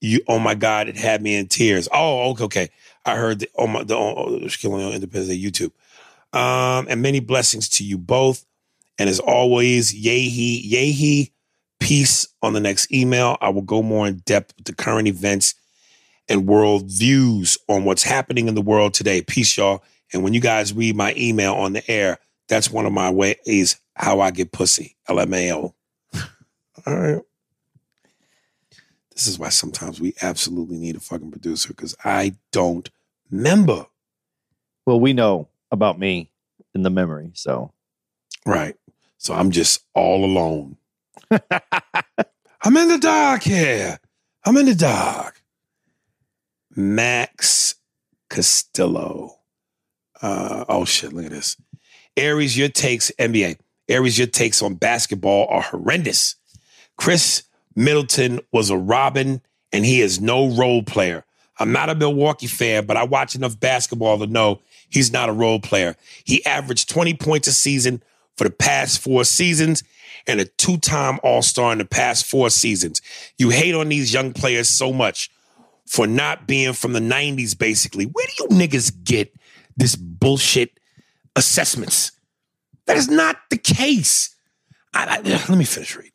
You, oh my God, it had me in tears. Oh, okay, okay. I heard the oh my the oh, oh, Shaquille O'Neal Independence Day YouTube. Um, and many blessings to you both. And as always, yehi, yehi, peace on the next email. I will go more in depth with the current events and world views on what's happening in the world today. Peace, y'all. And when you guys read my email on the air, that's one of my ways how I get pussy. LMAO. All right. This is why sometimes we absolutely need a fucking producer because I don't remember. Well, we know about me in the memory, so Right. So I'm just all alone. I'm in the dark here. I'm in the dark. Max Castillo. Uh, oh shit, look at this. Aries, your takes, NBA. Aries, your takes on basketball are horrendous. Khris Middleton was a Robin, and he is no role player. I'm not a Milwaukee fan, but I watch enough basketball to know he's not a role player. He averaged 20 points a season for the past four seasons and a two time All Star in the past four seasons. You hate on these young players so much for not being from the 90s, basically. Where do you niggas get this bullshit assessments? That is not the case. I, I- let me finish reading.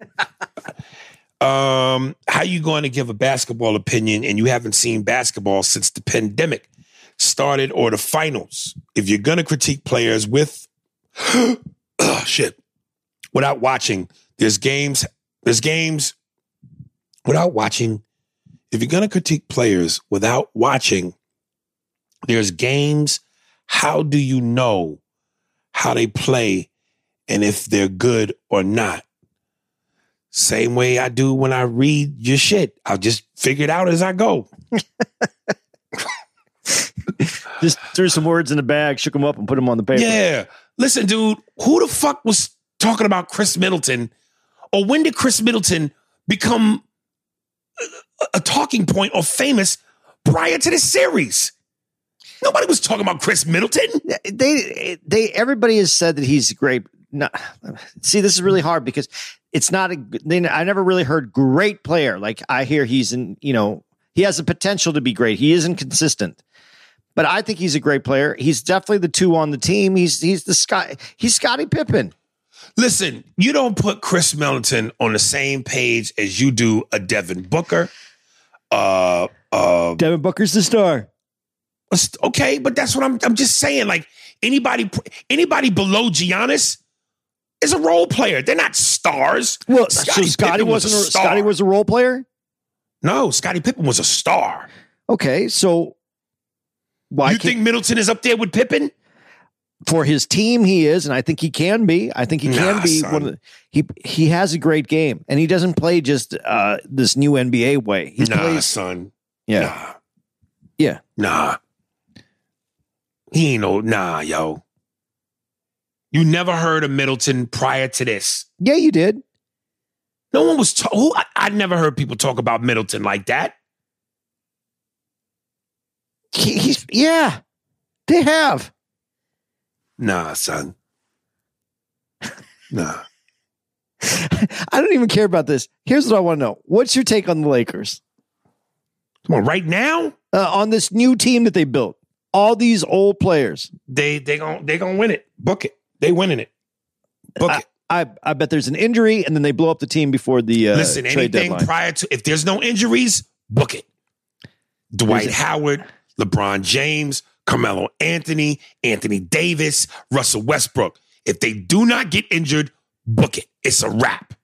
um, how you going to give a basketball opinion and you haven't seen basketball since the pandemic started or the finals? If you're going to critique players with shit without watching, there's games. There's games without watching. If you're going to critique players without watching, there's games. How do you know how they play and if they're good or not? Same way I do when I read your shit. I'll just figure it out as I go. just threw some words in the bag, shook them up, and put them on the paper. Yeah. Listen, dude, who the fuck was talking about Khris Middleton? Or when did Khris Middleton become a, talking point or famous prior to this series? Nobody was talking about Khris Middleton. they they everybody has said that he's great. No, see, this is really hard because it's not a. They, I never really heard great player. Like I hear he's in. You know, he has the potential to be great. He isn't consistent, but I think he's a great player. He's definitely the two on the team. He's he's the Scott. He's Scottie Pippen. Listen, you don't put Khris Middleton on the same page as you do a Devin Booker, uh, uh, Devin Booker's the star. okay, but that's what I'm. I'm just saying. Like anybody, anybody below Giannis is a role player. They're not stars. Well, Scottie so Scottie was wasn't. a a, Scottie was a role player. No, Scottie Pippen was a star. Okay, so why you think Middleton is up there with Pippen? for his team he is, and I think he can be. I think he can Nah, be son. one of the, he he has a great game, and he doesn't play just uh, this new NBA way. He nah, plays, son. yeah, Nah. yeah. Nah. He ain't no nah, yo. You never heard of Middleton prior to this. Yeah, you did. No one was ta- who I, I never heard people talk about Middleton like that. He, he's yeah, they have. Nah, son. Nah. I don't even care about this. Here's what I want to know: What's your take on the Lakers Come on, right now, uh, on this new team that they built? All these old players. they they gon' they gonna win it. Book it. They winning it. Book I, it. I I bet there's an injury, and then they blow up the team before the uh, Listen, trade anything deadline. prior to if there's no injuries, book it. Dwight Howard, LeBron James, Carmelo Anthony, Anthony Davis, Russell Westbrook. If they do not get injured, book it. It's a wrap.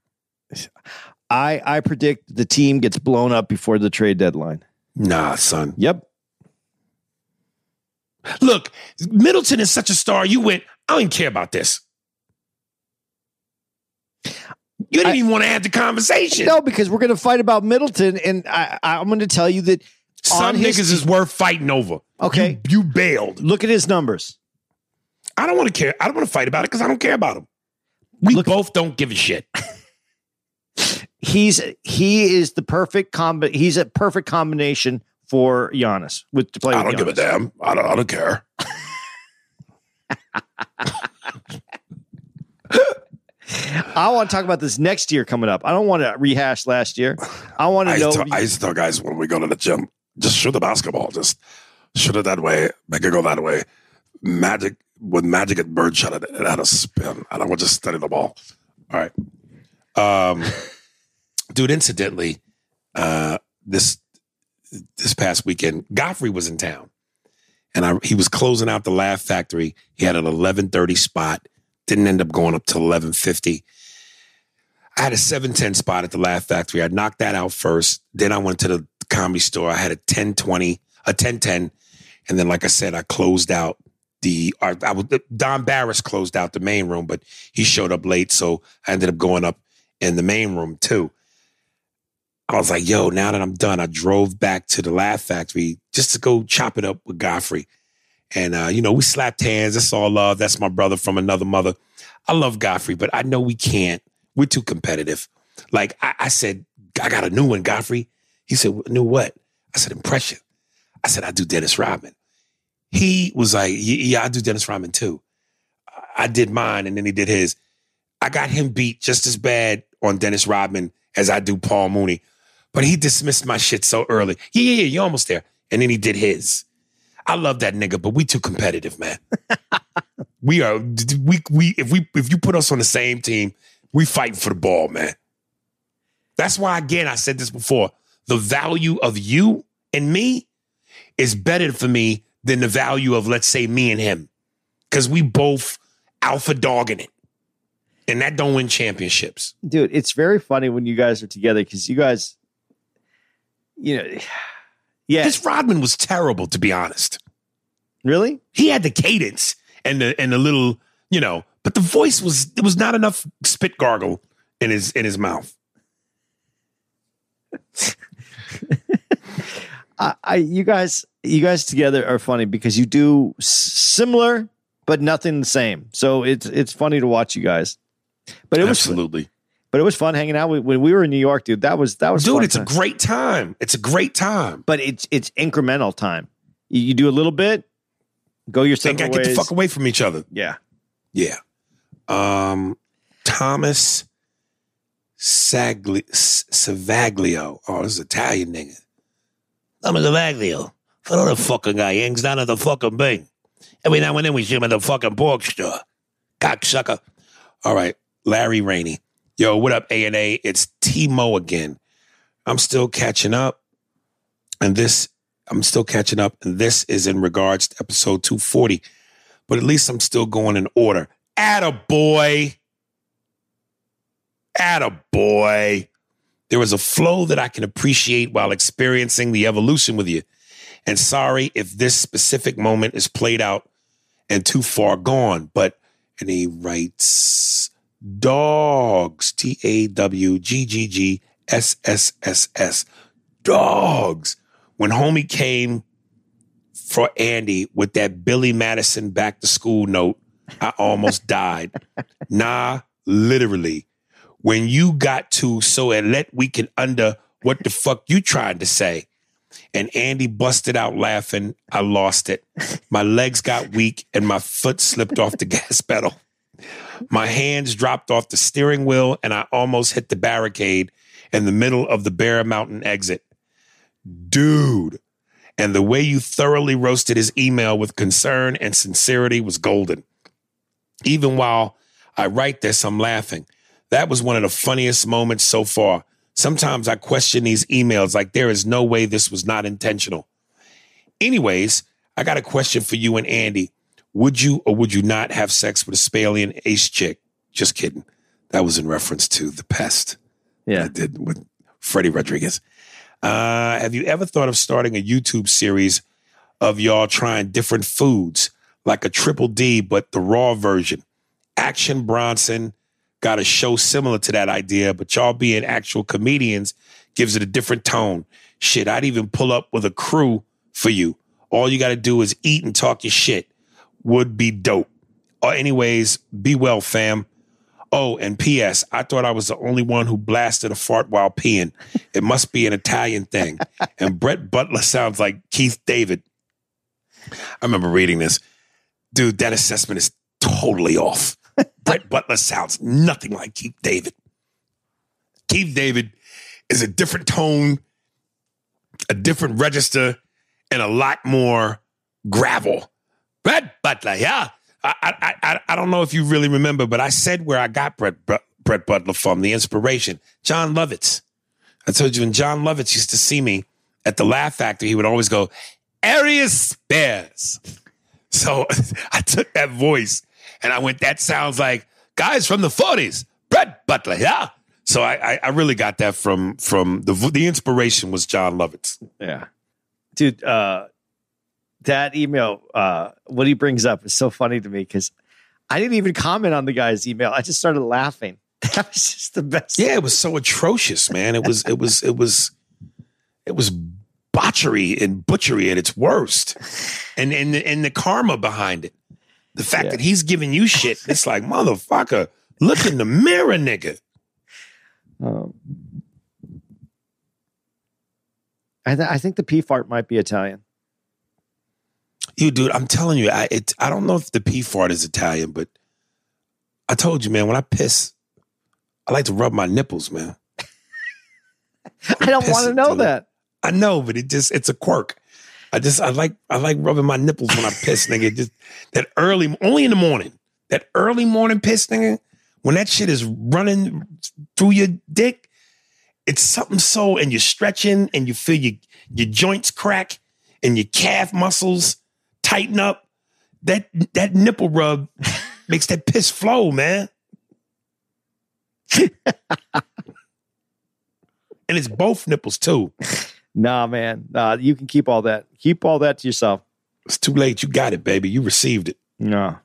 I I predict the team gets blown up before the trade deadline. Nah, son. Yep. Look, Middleton is such a star. You went, I don't even care about this. You didn't I- even want to have the conversation. No, because we're going to fight about Middleton, and I, I'm going to tell you that. Some niggas is worth fighting over. Okay. You, you bailed. Look at his numbers. I don't want to care. I don't want to fight about it because I don't care about him. We Look- both don't give a shit. He's he is the perfect comb. He's a perfect combination for Giannis with to play. I don't give a damn. I don't, I don't care. I want to talk about this next year coming up. I don't want to rehash last year. I want to used, know. I used to tell guys when we go to the gym, just shoot the basketball, just shoot it that way, make it go that way. Magic with Magic at Bird shot it, it had a spin. And I to just study the ball. All right. Um, dude, incidentally, uh, this this past weekend, Godfrey was in town, and I, he was closing out the Laugh Factory. He had an eleven thirty spot. Didn't end up going up to eleven fifty. I had a seven ten spot at the Laugh Factory. I knocked that out first. Then I went to the comedy store. I had a ten twenty, a ten ten, and then, like I said, I closed out the. I, I was Don Barris closed out the main room, but he showed up late, so I ended up going up in the main room too. I was like, yo, now that I'm done, I drove back to the Laugh Factory just to go chop it up with Godfrey. And, uh, you know, we slapped hands. That's all love. That's my brother from another mother. I love Godfrey, but I know we can't. We're too competitive. Like I, I said, I got a new one, Godfrey. He said, new what? I said, impression. I said, I do Dennis Rodman. He was like, yeah, I do Dennis Rodman too. I did mine and then he did his. I got him beat just as bad on Dennis Rodman as I do Paul Mooney. But he dismissed my shit so early. Yeah, yeah, yeah, you're almost there. And then he did his. I love that nigga, but we too competitive, man. we are we we if we if you put us on the same team, we fighting for the ball, man. That's why again I said this before. The value of you and me is better for me than the value of let's say me and him. Cause we both alpha dogging it. And that don't win championships. dude, it's very funny when you guys are together because you guys, you know, yeah, This Rodman was terrible, to be honest. really. He had the cadence and the and the little, you know, but the voice was there was not enough spit gargle in his in his mouth. I, I, you guys, you guys together are funny because you do similar, but nothing the same. So it's it's funny to watch you guys. But it was, Absolutely. but it was fun hanging out with, when we were in New York, dude. That was that was Dude, it's a great time. It's a great time. but it's it's incremental time. You, you do a little bit, go your Think I separate get the fuck away from each other. yeah, Yeah. Um, Thomas Sagli- S- Savaglio. Oh, this is Italian nigga. I'm a Savaglio. Another fucking guy hangs down at the fucking thing. Every now and then we see him at the fucking pork store. Cocksucker. All right, Larry Rainey. Yo, what up, A and A? It's Timo again. I'm still catching up. And this, I'm still catching up. And this is in regards to episode 240. But at least I'm still going in order. Atta boy. There is a flow that I can appreciate while experiencing the evolution with you. And sorry if this specific moment is played out and too far gone, but and he writes dogs, T A W G G G S S S S, dogs. When homie came for Andy with that Billy Madison back to school note, I almost died. Nah, literally. When you got to so at let we can under what the fuck you trying to say. And Andy busted out laughing. I lost it. My legs got weak and my foot slipped off the gas pedal. My hands dropped off the steering wheel and I almost hit the barricade in the middle of the Bear Mountain exit. Dude. And the way you thoroughly roasted his email with concern and sincerity was golden. Even while I write this, I'm laughing. That was one of the funniest moments so far. Sometimes I question these emails like there is no way this was not intentional. Anyways, I got a question for you and Andy. Would you or would you not have sex with a Spalian ace chick? Just kidding. That was in reference to the pest Yeah. I did with Freddie Rodriguez. Uh, have you ever thought of starting a YouTube series of y'all trying different foods, like a triple D, but the raw version? Action Bronson got a show similar to that idea, but y'all being actual comedians gives it a different tone. Shit, I'd even pull up with a crew for you. All you got to do is eat and talk your shit. Would be dope. Or anyways, be well, fam. Oh, and P.S. I thought I was the only one who blasted a fart while peeing. It must be an Italian thing. And Brett Butler sounds like Keith David. I remember reading this. Dude, that assessment is totally off. Brett Butler sounds nothing like Keith David. Keith David is a different tone, a different register, and a lot more gravel. Brett Butler, yeah. I, I, I, I don't know if you really remember, but I said where I got Brett, Brett Butler from, the inspiration. Jon Lovitz. I told you when Jon Lovitz used to see me at the Laugh Factory, he would always go, Aries Spears. So I took that voice and I went, that sounds like guys from the 40s, Brett Butler, yeah. So I, I, I really got that from from the the inspiration was Jon Lovitz. Yeah. Dude, uh that email, uh what he brings up is so funny to me because I didn't even comment on the guy's email. I just started laughing. That was just the best. Yeah, it was so atrocious, man. It was it was it was it was botchery and butchery at its worst. And and the, and the karma behind it. The fact Yeah. that he's giving you shit, it's like, motherfucker, look in the mirror, nigga. Um, I, th- I think the P fart might be Italian. You dude, I'm telling you, I it, I don't know if the P fart is Italian, but I told you, man, when I piss, I like to rub my nipples, man. I don't want to know that. I know, but it just it's a quirk. I just I like I like rubbing my nipples when I piss, nigga. Just that early, only in the morning. That early morning piss, nigga. When that shit is running through your dick, it's something so, and you're stretching, and you feel your your joints crack, and your calf muscles tighten up. That that nipple rub makes that piss flow, man. and it's both nipples too. Nah, man. Nah, you can keep all that. Keep all that to yourself. It's too late. You got it, baby. You received it. No.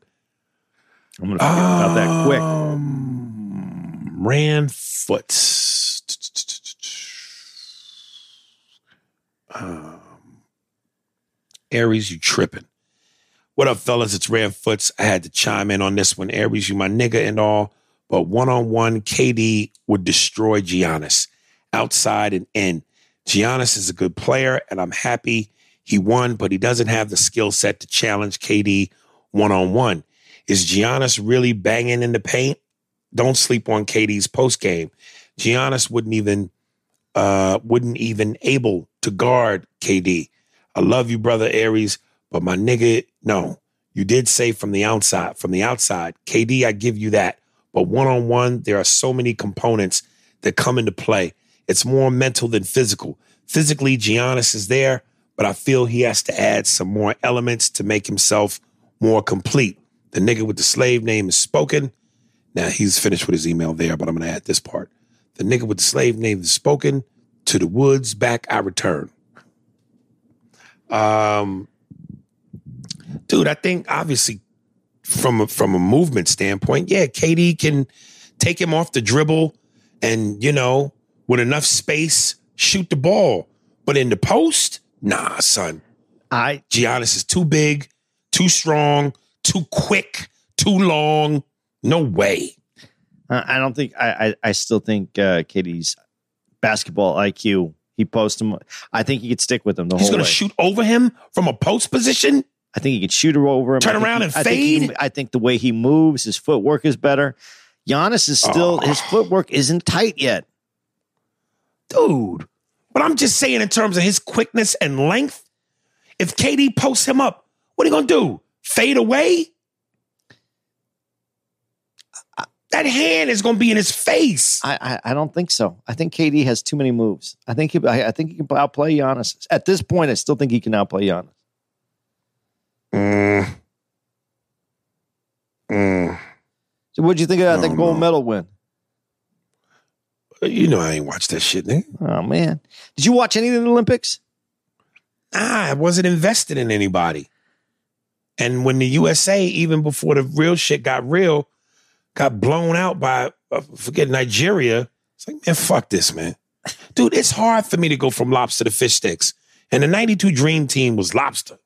I'm gonna forget about that quick. Um, Ran foot. Um, Aries, you tripping. What up, fellas? It's Ran Foots. I had to chime in on this one. Aries, you my nigga and all, but one on one, KD would destroy Giannis outside and in. Giannis is a good player, and I'm happy he won, but he doesn't have the skill set to challenge KD one on one. Is Giannis really banging in the paint? Don't sleep on KD's post game. Giannis wouldn't even uh wouldn't even able to guard KD. I love you, brother Aries, but my nigga, no. You did say from the outside, from the outside, KD, I give you that. But one on one, there are so many components that come into play. It's more mental than physical. Physically, Giannis is there, but I feel he has to add some more elements to make himself more complete. The nigga with the slave name is spoken. Now he's finished with his email there, but I'm gonna add this part. The nigga with the slave name is spoken. To the woods, back I return. Um, dude, I think obviously from a, from a movement standpoint, yeah, KD can take him off the dribble and you know with enough space shoot the ball, but in the post, nah, son. I Giannis is too big, too strong, too quick, too long. No way. I I don't think I I, I still think uh, KD's basketball IQ. He posts him. I think he could stick with him the He's whole gonna shoot over him from a post position. I think he could shoot her over him. Turn around he- and I think he- fade? I think the way he moves, his footwork is better. Giannis is still Oh. his footwork isn't tight yet. Dude. But I'm just saying, in terms of his quickness and length, if KD posts him up, what are you gonna do? Fade away? That hand is gonna be in his face. I, I I don't think so. I think KD has too many moves. I think he I, I think he can outplay Giannis. At this point, I still think he can outplay Giannis. Mm. Mm. So, what'd you think about No, that gold no. medal win? You know I ain't watched that shit, nigga. Oh man, did you watch any of the Olympics? Nah, I wasn't invested in anybody. And when the USA, even before the real shit got real, got blown out by uh, forget Nigeria, it's like, man, fuck this, man. Dude, it's hard for me to go from lobster to fish sticks. And the 92 Dream Team was lobster.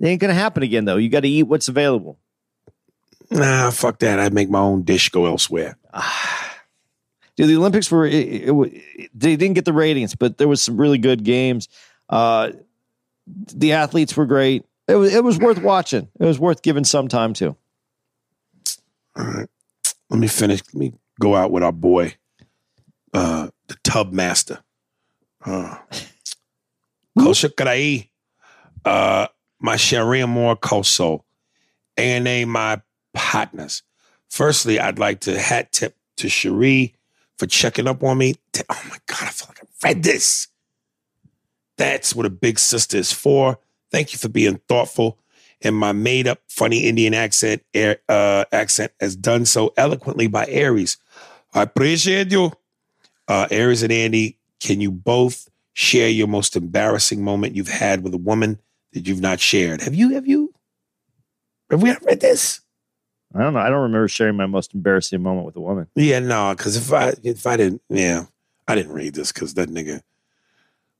It ain't gonna happen again though. You got to eat what's available. Nah, fuck that. I'd make my own dish go elsewhere. The Olympics were it, it, it- they didn't get the ratings, but there was some really good games. Uh, the athletes were great. It was it was worth watching. It was worth giving some time to. All right. Let me finish. Let me go out with our boy, uh, the tub master. Uh, Kosha Karai, uh, my Sharia Moore Koso, ANA, my partners. Firstly, I'd like to hat tip to Cherie for checking up on me. Oh my God, I feel like I read this. That's what a big sister is for. Thank you for being thoughtful. And my made up funny Indian accent uh, accent has done so eloquently by Aries. I appreciate you. Uh, Aries and Andy, can you both share your most embarrassing moment you've had with a woman that you've not shared? Have you? Have you? Have we ever read this? I don't know. I don't remember sharing my most embarrassing moment with a woman. Yeah, no, because if I if I didn't, yeah, I didn't read this because that nigga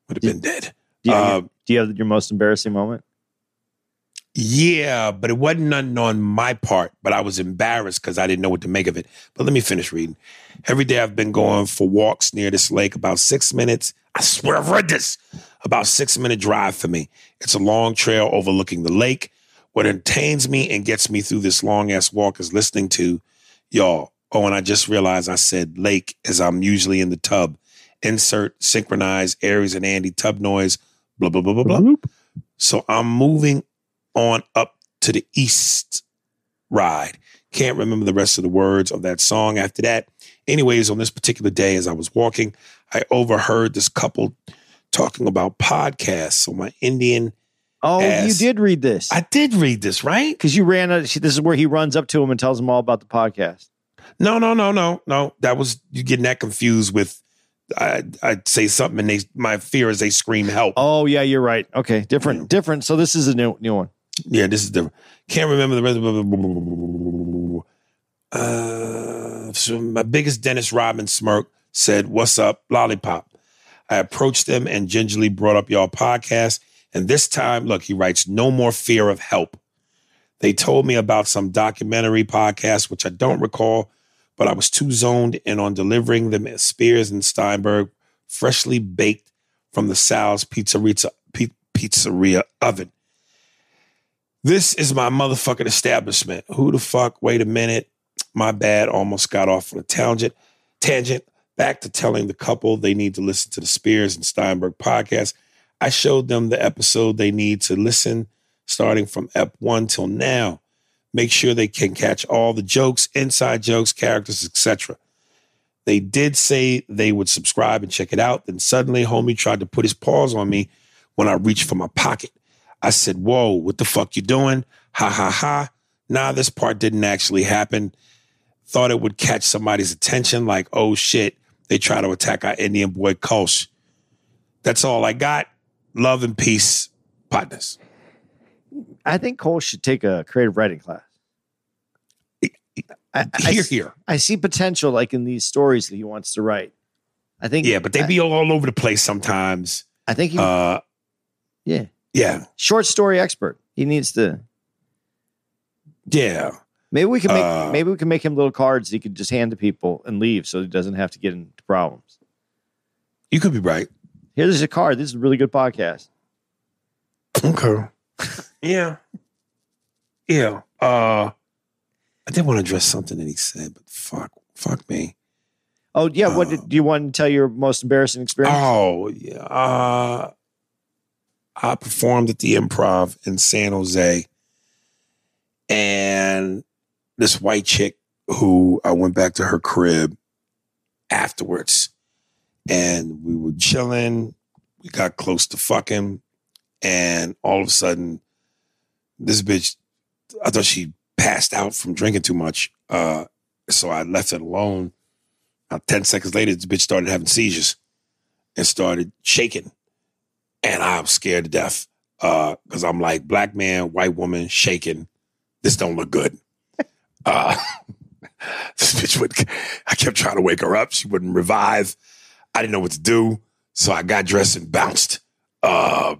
would have been dead. Do you, Uh, do you have your most embarrassing moment? Yeah, but it wasn't nothing on my part, but I was embarrassed because I didn't know what to make of it. But let me finish reading. Every day I've been going for walks near this lake, about six minutes. I swear I've read this. About six minute drive for me. It's a long trail overlooking the lake. What entertains me and gets me through this long ass walk is listening to y'all. Oh, and I just realized I said lake as I'm usually in the tub. Insert synchronize Aries and Andy tub noise, blah, blah, blah, blah, blah. So I'm moving on up to the east ride. Can't remember the rest of the words of that song after that. Anyways, on this particular day, as I was walking, I overheard this couple talking about podcasts. So my Indian, Oh, Ass. you did read this I did read this, right? because you ran. This is where he runs up to him and tells him all about the podcast. No, no, no, no, no. That was you getting that confused with. I I'd say something and they my fear is they scream help. Oh yeah, you're right. Okay, different, different. So this is a new new one. Yeah, this is different. Can't remember the rest of uh, so my biggest Dennis Rodman smirk said, What's up, Lollipop? I approached them and gingerly brought up y'all podcast. And this time, look, he writes, No more fear of help. They told me about some documentary podcast, which I don't recall, but I was too zoned in on delivering them Spears and Steinberg, freshly baked from the Sal's Pizzeria, Pi- Pizzeria oven. This is my motherfucking establishment. Who the fuck? Wait a minute. My bad. Almost got off on a tangent. Tangent. Back to telling the couple they need to listen to the Spears and Steinberg podcast. I showed them the episode they need to listen starting from Ep 1 till now. Make sure they can catch all the jokes, inside jokes, characters, etc. They did say they would subscribe and check it out. Then suddenly, homie tried to put his paws on me when I reached for my pocket. I said, Whoa, what the fuck you doing? Ha ha ha. Nah, this part didn't actually happen. Thought it would catch somebody's attention, like, oh shit, they try to attack our Indian boy Kolsch. That's all I got. Love and peace, partners. I think Cole should take a creative writing class. I, I, Here, here. I see potential like in these stories that he wants to write. I think Yeah, but they be all over the place sometimes. I think he Uh, yeah. yeah, Short story expert. He needs to yeah. maybe we can make Uh, maybe we can make him little cards that he could just hand to people and leave so he doesn't have to get into problems. You could be right. Here's a card. This is a really good podcast. Okay. yeah. Yeah. Uh I did want to address something that he said, but fuck, fuck me. Oh yeah, what Uh, did, do you want to tell your most embarrassing experience? Oh yeah. Uh I performed at the improv in San Jose. And this white chick who I went back to her crib afterwards. And we were chilling. We got close to fucking. And all of a sudden, this bitch, I thought she passed out from drinking too much. Uh, so I left it alone. About 10 seconds later, this bitch started having seizures and started shaking. And I'm scared to death. Uh, cause I'm like, black man, white woman, shaking. This don't look good. Uh, this bitch would, I kept trying to wake her up. She wouldn't revive. I didn't know what to do. So I got dressed and bounced. Uh,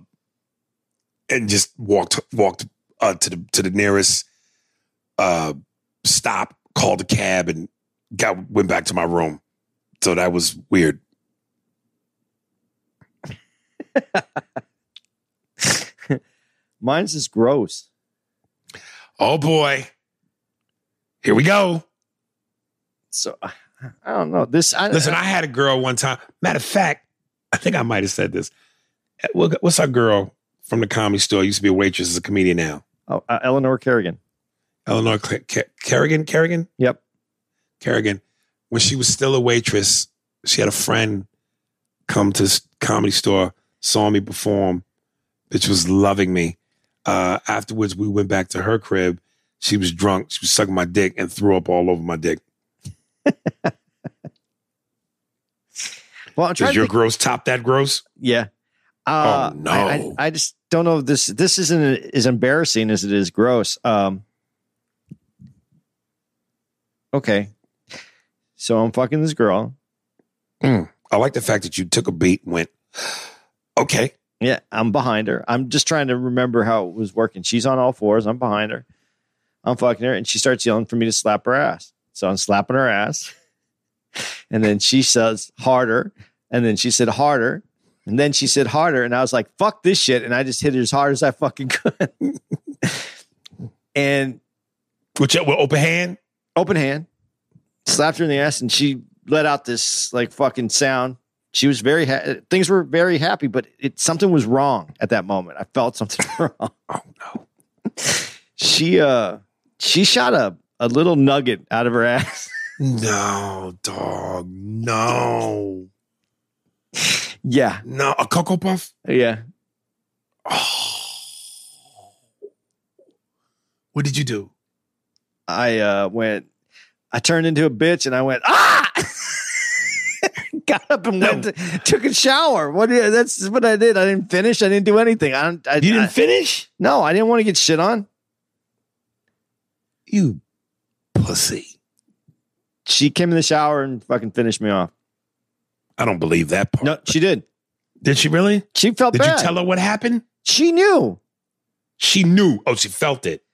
and just walked, walked, uh, to the, to the nearest, uh, stop, called a cab and got, went back to my room. So that was weird. Mine's just gross. Oh boy. Here we go. So I don't know. This I, Listen, I had a girl one time. Matter of fact, I think I might have said this. Uh, What's our girl from the comedy store? Used to be a waitress, is a comedian now. oh, uh, Eleanor Kerrigan. Eleanor Kerrigan, Kerrigan, Yep. Kerrigan. When she was still a waitress, she had a friend come to comedy store, saw me perform. Bitch was loving me. Uh, afterwards, we went back to her crib. She was drunk. She was sucking my dick and threw up all over my dick. Well, I'm Does your think- gross top that gross? Yeah. Uh, Oh, no. I, I, I just don't know this this isn't as embarrassing as it is gross. Um. Okay. So I'm fucking this girl. I like the fact that you took a beat and went, okay. Yeah, I'm behind her. I'm just trying to remember how it was working. She's on all fours. I'm behind her. I'm fucking her, and she starts yelling for me to slap her ass. So I'm slapping her ass, and then she says harder, and then she said harder, and then she said harder, and I was like, "Fuck this shit!" And I just hit her as hard as I fucking could. and your with open hand? open hand, slapped her in the ass, and she let out this like fucking sound. She was very ha- things were very happy, but it something was wrong at that moment. I felt something wrong. Oh no. She uh she shot a a little nugget out of her ass. No, dog. No. yeah, No. A Cocoa Puff? yeah. Oh. What did you do? I uh went. I turned into a bitch, and I went ah. Got up and went. To, took a shower. What? That's what I did. I didn't finish. I didn't do anything. I. I, You didn't I- finish? no, I didn't want to get shit on. You pussy. She came in the shower and fucking finished me off. I don't believe that part. No, she did. Did she really? She felt Did bad. you tell her what happened? She knew. She knew. Oh, she felt it.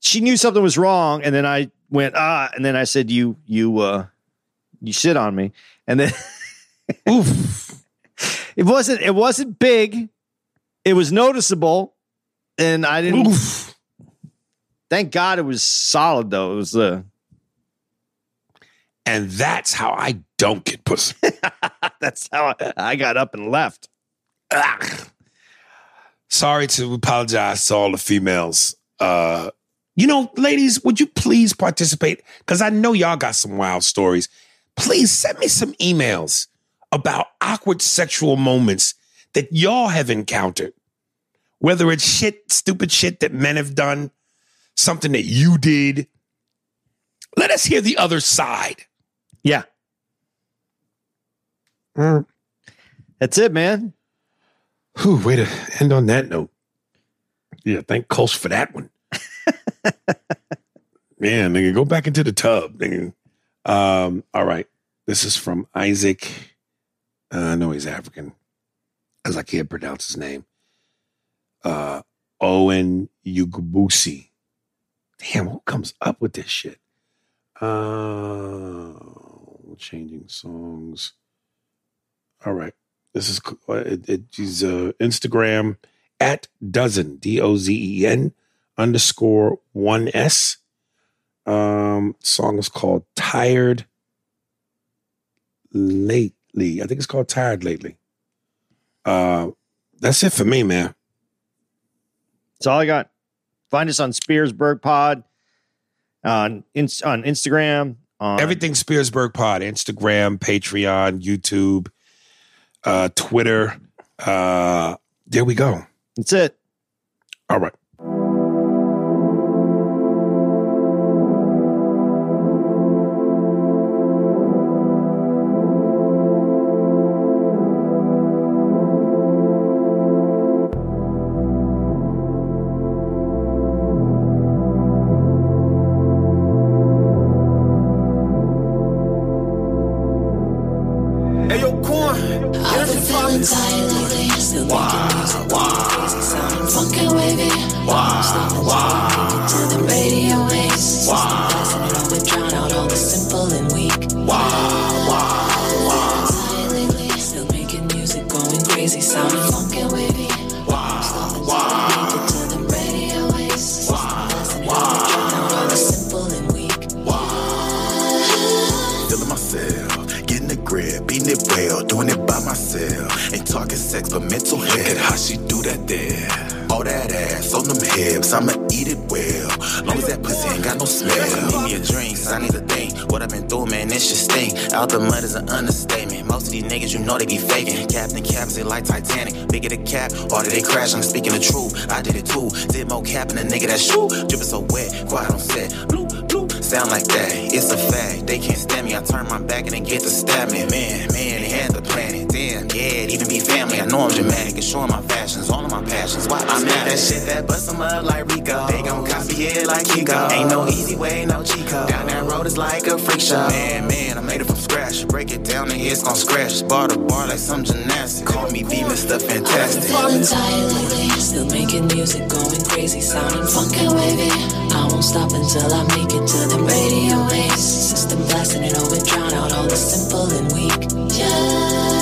She knew something was wrong, and then I went ah, and then I said, "You, you, uh, you shit on me," and then Oof. it wasn't. It wasn't big. It was noticeable, and I didn't. Oof. Thank God it was solid though. It was uh, And that's how I don't get pussy. that's how I, I got up and left. Ugh. Sorry to apologize to all the females. Uh, you know, ladies, would you please participate? Because I know y'all got some wild stories. please send me some emails about awkward sexual moments that y'all have encountered. Whether it's shit, stupid shit that men have done, something that you did. Let us hear the other side. Yeah. That's it, man. Whew, way to end on that note. Yeah, thank Coach for that one. Man, nigga, go back into the tub, nigga. Um, all right. This is from Isaac. Uh, I know he's African, because I can't pronounce his name. Uh, Owen Yugubusi. Damn, who comes up with this shit? Uh, changing songs. All right. This is uh, it, it, uh, Instagram at dozen D O Z E N underscore one S. Um, song is called Tired Lately. I think it's called Tired Lately. Uh, that's it for me, man. That's all I got. Find us on Spearsburg Pod on in, on Instagram. On Everything Spearsburg Pod, Instagram, Patreon, YouTube, uh, Twitter. Uh, there we go. That's it. All right. Shoot. Dripping so wet, quiet on set. Blue, blue, sound like that. It's a fact. They can't stand me. I turn my back and they get to stab me. Man, man, they had the planet. Damn, yeah, it even be family. I know I'm dramatic and showing my fashions, all of my passions. Why I'm make that shit that bust 'em up like Rico. They gon' copy it like Kiko. Ain't no easy way, no Chico. Down that road is like a freak show. Man, man, I made it from scratch. Break it down and it's gon' scratch. Bar to bar like some gymnastics. Call me V, Mr. Fantastic. Lately, still making music, going crazy, sounding funky and wavy. I won't stop until I make it to the radio waves. System blasting it oh, over, drown out all the simple and weak. Yeah,